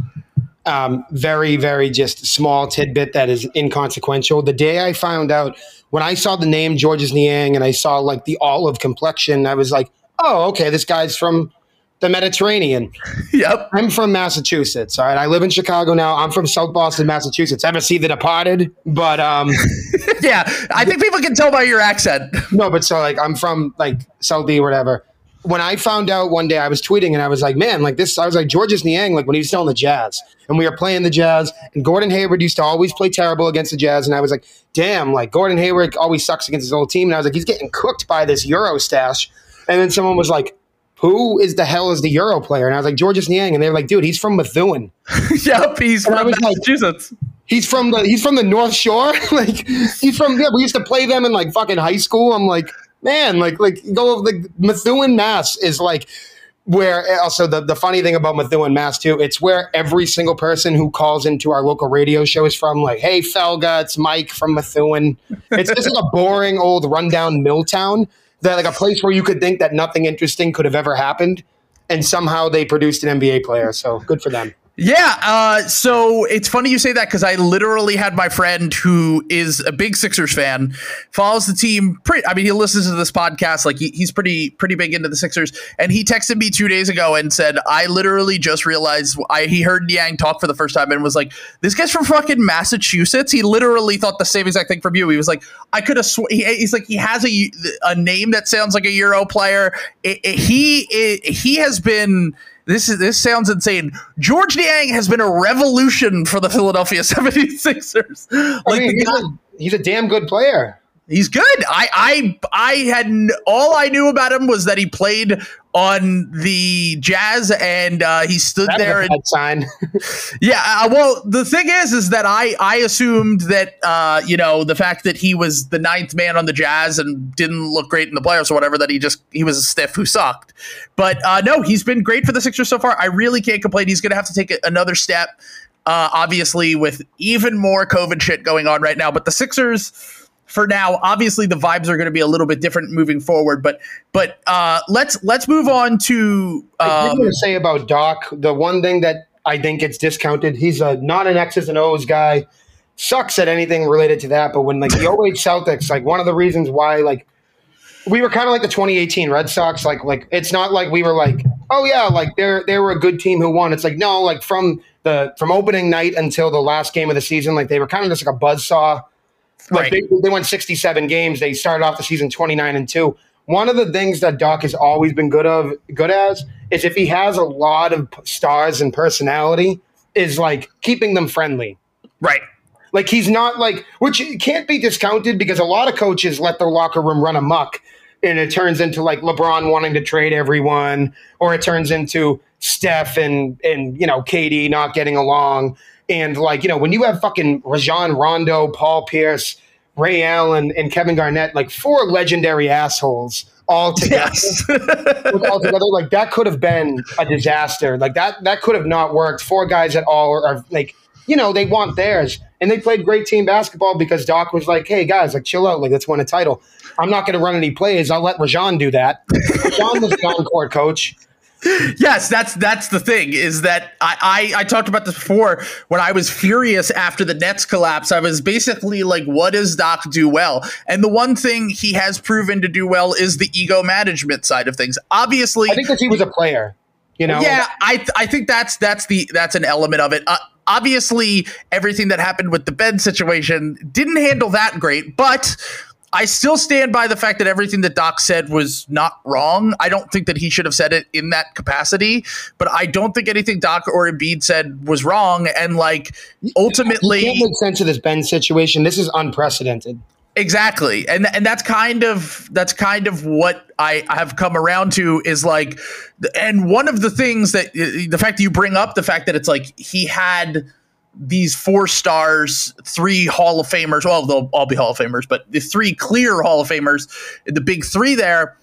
Um, very, very just small tidbit that is inconsequential. The day I found out, when I saw the name Georges Niang and I saw like the olive complexion, I was like, oh, okay, this guy's from the Mediterranean.
Yep.
I'm from Massachusetts. All right. I live in Chicago now. I'm from South Boston, Massachusetts. Ever see The Departed? But um,
yeah, I think people can tell by your accent.
no, but so like I'm from like South B, whatever. When I found out one day, I was tweeting and I was like, man, like this. I was like Georges Niang, like when he was still in the Jazz, and we were playing the Jazz, and Gordon Hayward used to always play terrible against the Jazz, and I was like, damn, like Gordon Hayward always sucks against his old team, and I was like, he's getting cooked by this Euro stash, and then someone was like, who is the hell is the Euro player? And I was like, Georges Niang. And they were like, dude, he's from Methuen.
yep, he's
And
from
was like-
Massachusetts.
He's from the he's from the North Shore. like he's from yeah, we used to play them in like fucking high school. I'm like, man, like like go like Methuen Mass is like where eh, also the, the funny thing about Methuen Mass too, it's where every single person who calls into our local radio show is from, like, hey Felga, it's Mike from Methuen. It's just like a boring old rundown mill town that like a place where you could think that nothing interesting could have ever happened. And somehow they produced an NBA player. So good for them.
Yeah, uh, so it's funny you say that because I literally had my friend who is a big Sixers fan, follows the team. Pretty, I mean, he listens to this podcast. Like he, he's pretty pretty big into the Sixers, and he texted me two days ago and said, "I literally just realized I he heard Niang talk for the first time and was like, this guy's from fucking Massachusetts." He literally thought the same exact thing from you. He was like, "I could have." Sw-. He, he's like, he has a a name that sounds like a Euro player. It, it, he it, he has been this is this sounds insane. Georges Niang has been a revolution for the Philadelphia 76ers.
I mean,
the
he's,
guy,
a, he's a damn good player.
He's good. I I I had all I knew about him was that he played on the Jazz and uh, he stood
That's
there and
sign.
yeah, uh, well, the thing is, is that I I assumed that uh, you know the fact that he was the ninth man on the Jazz and didn't look great in the playoffs or whatever that he just he was a stiff who sucked. But uh, no, he's been great for the Sixers so far. I really can't complain. He's going to have to take a- another step, uh, obviously with even more COVID shit going on right now. But the Sixers. For now, obviously the vibes are going to be a little bit different moving forward, but but uh, let's let's move on to
I
um,
did to say about Doc, the one thing that I think gets discounted, he's a not an X's and O's guy. Sucks at anything related to that. But when like the 08 Celtics, like one of the reasons why like we were kind of like the 2018 Red Sox, like like it's not like we were like, oh yeah, like they're they were a good team who won. It's like no, like from the from opening night until the last game of the season, like they were kind of just like a buzzsaw. Like
Right.
they, they won 67 games. They started off the season 29 and 2. One of the things that Doc has always been good of good as is if he has a lot of stars and personality is like keeping them friendly.
right.
Like he's not like which can't be discounted because a lot of coaches let their locker room run amok and it turns into like LeBron wanting to trade everyone or it turns into Steph and and you know KD not getting along and like you know when you have fucking Rajon Rondo, Paul Pierce, Ray Allen and Kevin Garnett like four legendary assholes all together
Yes.
all together, like that could have been a disaster. Like that that could have not worked. Four guys that all are, are like, you know, they want theirs. And they played great team basketball because Doc was like, hey guys, like chill out, like let's win a title. I'm not gonna run any plays. I'll let Rajon do that. Rajon was the on-court coach.
Yes, that's that's the thing is that I, I I talked about this before when I was furious after the Nets collapse. I was basically like, what does Doc do well? And the one thing he has proven to do well is the ego management side of things. Obviously,
I think that he was a player. You know,
yeah, I I think that's that's the that's an element of it. Uh, obviously, everything that happened with the bed situation didn't handle that great, but I still stand by the fact that everything that Doc said was not wrong. I don't think that he should have said it in that capacity, but I don't think anything Doc or Embiid said was wrong. And like
you
ultimately,
can't make sense of this Ben situation. This is unprecedented.
Exactly. And and that's kind of that's kind of what I have come around to is like and one of the things that the fact that you bring up the fact that it's like he had these four stars, three Hall of Famers. Well, they'll all be Hall of Famers, but the three clear Hall of Famers, the big three there,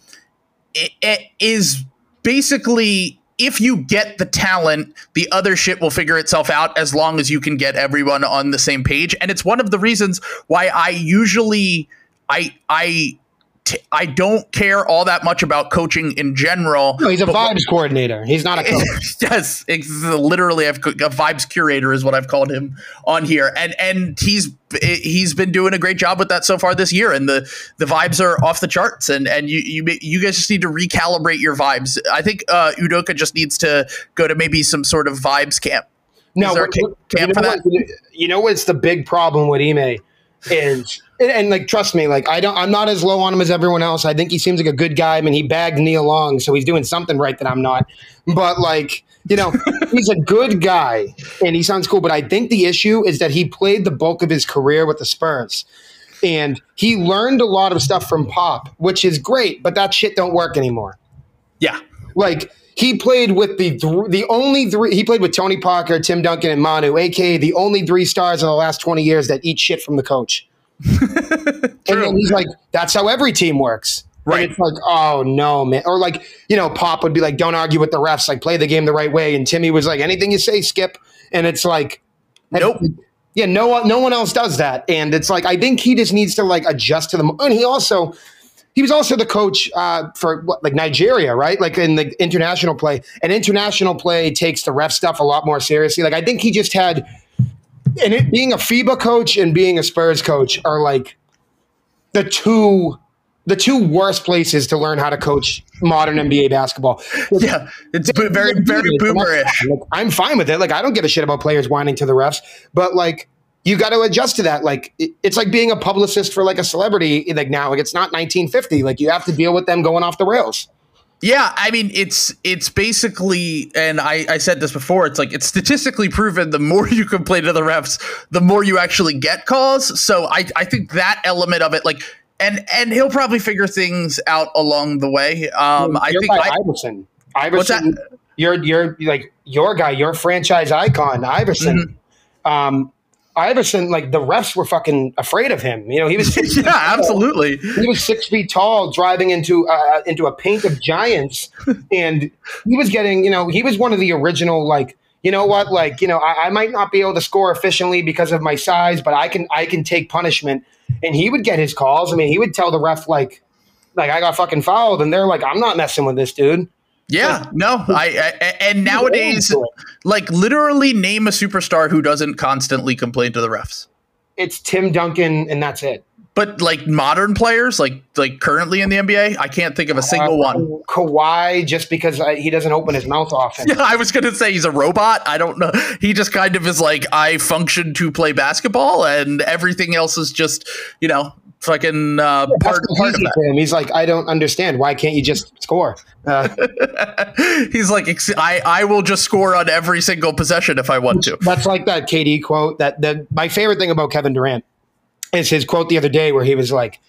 it, it is basically if you get the talent, the other shit will figure itself out as long as you can get everyone on the same page. And it's one of the reasons why I usually I I t- I don't care all that much about coaching in general.
No, he's a vibes coordinator. He's not a coach.
yes, literally I've, a vibes curator is what I've called him on here, and and he's he's been doing a great job with that so far this year, and the the vibes are off the charts, and and you you you guys just need to recalibrate your vibes. I think uh, Udoka just needs to go to maybe some sort of vibes camp.
No,
Is there a
what-
ca-
what-
camp
you
for
know
that?
what- you know what's the big problem with Ime is, and, and, like trust me, like I don't, I'm not as low on him as everyone else. I think he seems like a good guy. I mean, he bagged Nia Long, so he's doing something right that I'm not. But like, you know, he's a good guy and he sounds cool. But I think the issue is that he played the bulk of his career with the Spurs. And he learned a lot of stuff from Pop, which is great, but that shit don't work anymore.
Yeah,
like he played with the th- the only three. He played with Tony Parker, Tim Duncan, and Manu, aka the only three stars in the last twenty years that eat shit from the coach. and then he's like, "That's how every team works."
Right.
And it's like, oh no, man. Or like, you know, Pop would be like, don't argue with the refs, like play the game the right way. And Timmy was like, anything you say, skip. And it's like,
Nope.
Yeah, no one, no one else does that. And it's like, I think he just needs to like adjust to them. And he also, he was also the coach uh, for what, like Nigeria, right? Like in the international play. And international play takes the ref stuff a lot more seriously. Like I think he just had, and it, being a FIBA coach and being a Spurs coach are like the two the two worst places to learn how to coach modern NBA basketball.
Yeah, it's very very boomerish.
Like, I'm fine with it. Like I don't give a shit about players whining to the refs, but like you got to adjust to that. Like it's like being a publicist for like a celebrity. Like now, like it's not 1950. Like you have to deal with them going off the rails.
Yeah, I mean it's it's basically, and I, I said this before. It's like it's statistically proven. The more you complain to the refs, the more you actually get calls. So I I think that element of it, like, and and he'll probably figure things out along the way. Um, I think I,
Iverson.
What's that?
Iverson. You're you're like your guy. Your franchise icon, Iverson.
Mm-hmm.
Um, Iverson, like the refs were fucking afraid of him. You know, he was
yeah, absolutely.
he was six feet tall, driving into uh, into a paint of giants, and he was getting, you know, he was one of the original, like, you know what, like, you know, I, I might not be able to score efficiently because of my size, but I can I can take punishment, and he would get his calls. I mean, he would tell the ref like, like I got fucking fouled, and they're like, I'm not messing with this dude.
Yeah, no, I, I and nowadays, like literally, name a superstar who doesn't constantly complain to the refs.
It's Tim Duncan, and that's it.
But like modern players, like like currently in the NBA, I can't think of a single
Uh,
one.
Kawhi, just because uh, he doesn't open his mouth often.
Yeah, I was gonna say he's a robot. I don't know. He just kind of is like I function to play basketball, and everything else is just you know fucking uh, part part of that.
him. He's like, I don't understand. Why can't you just score? Uh,
He's like I I will just score on every single possession if I want to.
That's like that KD quote. That that my favorite thing about Kevin Durant is his quote the other day where he was like,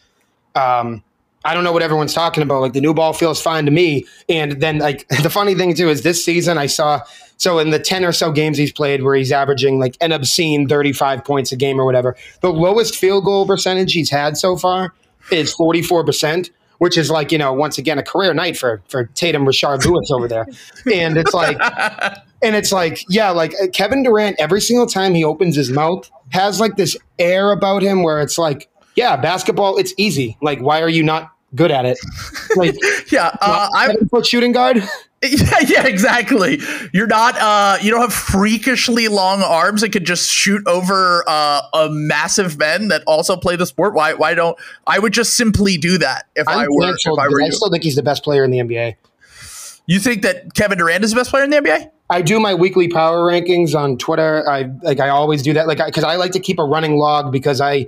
um, "I don't know what everyone's talking about. Like the new ball feels fine to me." And then like the funny thing too is this season I saw so in the ten or so games he's played where he's averaging like an obscene thirty five points a game or whatever, the lowest field goal percentage he's had so far is forty four percent. Which is like you know once again a career night for for Tatum Rashard Lewis over there, and it's like and it's like, yeah, like uh, Kevin Durant, every single time he opens his mouth, has like this air about him where it's like, yeah, basketball, it's easy. Like, why are you not good at it? Like,
Yeah, uh, I'm
foot shooting guard.
Yeah, yeah, exactly. You're not uh you don't have freakishly long arms that could just shoot over uh a massive men that also play the sport. Why why don't I would just simply do that if i
I'm
were
canceled,
if I were
but I still think he's the best player in the NBA.
You think that Kevin Durant is the best player in the NBA?
I do my weekly power rankings on Twitter. I like I always do that, like because I, like to keep a running log because I,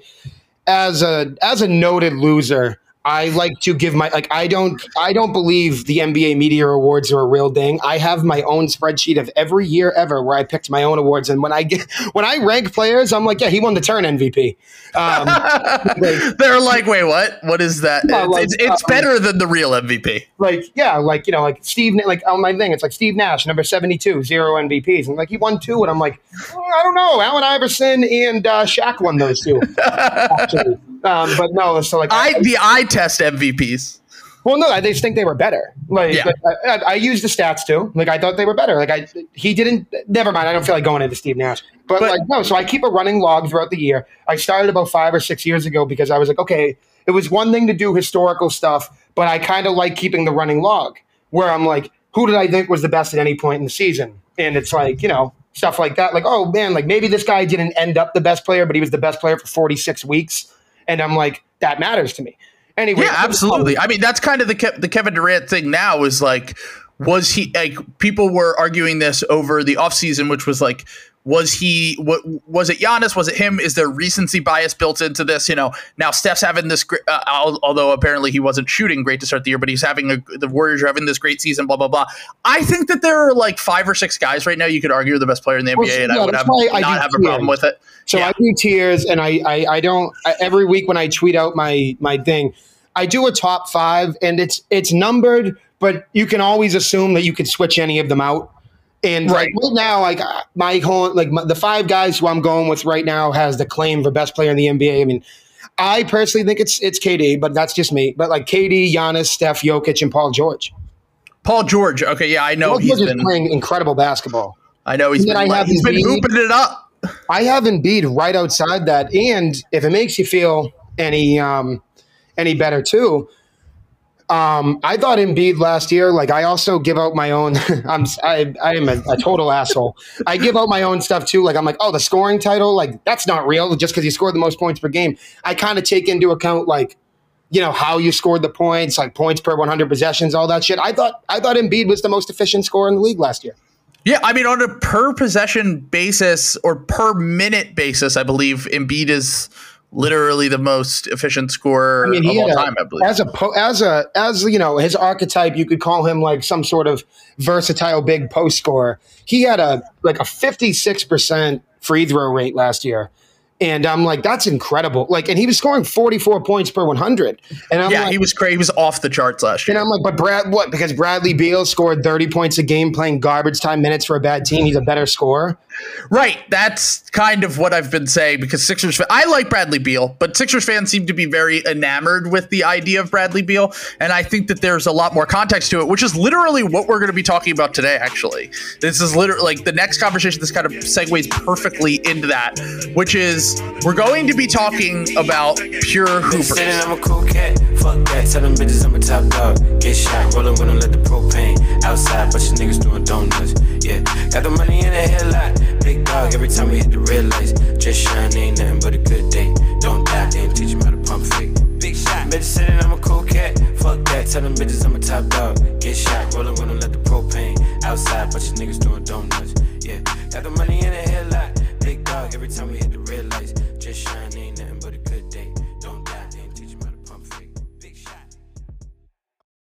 as a as a noted loser, I like to give my like I don't I don't believe the NBA media awards are a real thing. I have my own spreadsheet of every year ever where I picked my own awards, and when I get when I rank players, I'm like, yeah, he won the turn MVP. Um, like,
They're like, wait, what? What is that? It's,
like,
it's, it's
uh,
better than the real MVP.
like yeah, like you know, like Steve, like on my thing, it's like Steve Nash, number seventy-two, zero MVPs, and like he won two, and I'm like, oh, I don't know, Allen Iverson and uh, Shaq won those two, actually. Um, but no, so like,
I the eye test MVPs.
well, no, I just think they were better. Like,
Yeah.
like, I, I, I used the stats too. Like, I thought they were better. Like, I he didn't. Never mind. I don't feel like going into Steve Nash, but,
But-
like no. So I keep a running log throughout the year. I started about five or six years ago because I was like, okay, it was one thing to do historical stuff, but I kind of like keeping the running log where I'm like, who did I think was the best at any point in the season? And it's like, you know, stuff like that. Like, oh man, like maybe this guy didn't end up the best player, but he was the best player for 46 weeks. And I'm like, that matters to me. Anyway,
Yeah, absolutely. I mean, that's kind of the Ke- the Kevin Durant thing now is like, was he like people were arguing this over the offseason, which was like, was he what was it Giannis? Was it him? Is there recency bias built into this? You know, now Steph's having this, uh, although apparently he wasn't shooting great to start the year, but he's having a, the Warriors are having this great season. Blah blah blah. I think that there are like five or six guys right now you could argue are the best player in the NBA,
Well,
and
yeah,
I would have
I
not have a problem with it.
So
Yeah.
I do tiers, and I I, I don't I, every week when I tweet out my my thing, I do a top five, and it's it's numbered, but you can always assume that you could switch any of them out. And right, right now, like uh, my whole like my, the five guys who I'm going with right now has the claim for best player in the NBA. I mean, I personally think it's it's KD, but that's just me. But like KD, Giannis, Steph, Jokic, and Paul George.
Paul George. Okay, yeah, I know Paul
he's been playing incredible basketball.
I know he's been, I have he's been hooping it up.
I have Embiid right outside that, and if it makes you feel any um, any better too, um, I thought Embiid last year. Like I also give out my own. I'm I, I am a, a, total asshole. I give out my own stuff too. Like I'm like, oh, the scoring title, like that's not real. Just because you scored the most points per game, I kind of take into account like, you know, how you scored the points, like points per 100 possessions, all that shit. I thought I thought Embiid was the most efficient scorer in the league last year.
Yeah, I mean, on a per possession basis or per minute basis, I believe Embiid is literally the most efficient scorer I mean, of all a, time. I believe
as a as a as you know his archetype, you could call him like some sort of versatile big post scorer. He had a like a fifty six percent free throw rate last year. And I'm like, that's incredible. Like, and he was scoring 44 points per 100. And I'm
yeah,
like,
he was crazy. He was off the charts last year.
And I'm like, but Brad, what? Because Bradley Beal scored 30 points a game playing garbage time minutes for a bad team. He's a better scorer.
Right. That's kind of what I've been saying because Sixers, I like Bradley Beal, but Sixers fans seem to be very enamored with the idea of Bradley Beal. And I think that there's a lot more context to it, which is literally what we're going to be talking about today, actually. This is literally like the next conversation, this kind of segues perfectly into that, which is we're going to be talking about pure hoopers. I'm a cool cat. Fuck that. Tell them bitches I'm a top dog. Get shot. Rolling when I let the propane outside. Bunch of niggas doing donuts. Yeah. Got the money in the headlight. Dog, every time we hit the red lights. Just shine, ain't nothing but a good day. Don't die, then teach him how to pump fake. Big shot, bitch said I'm a cool cat. Fuck that, tell them bitches I'm a top dog. Get shot, rollin' when I let the propane. Outside, bunch of niggas doing donuts. Yeah, got the money in the headlight. Big dog, every time we hit the red lights. Just shine, ain't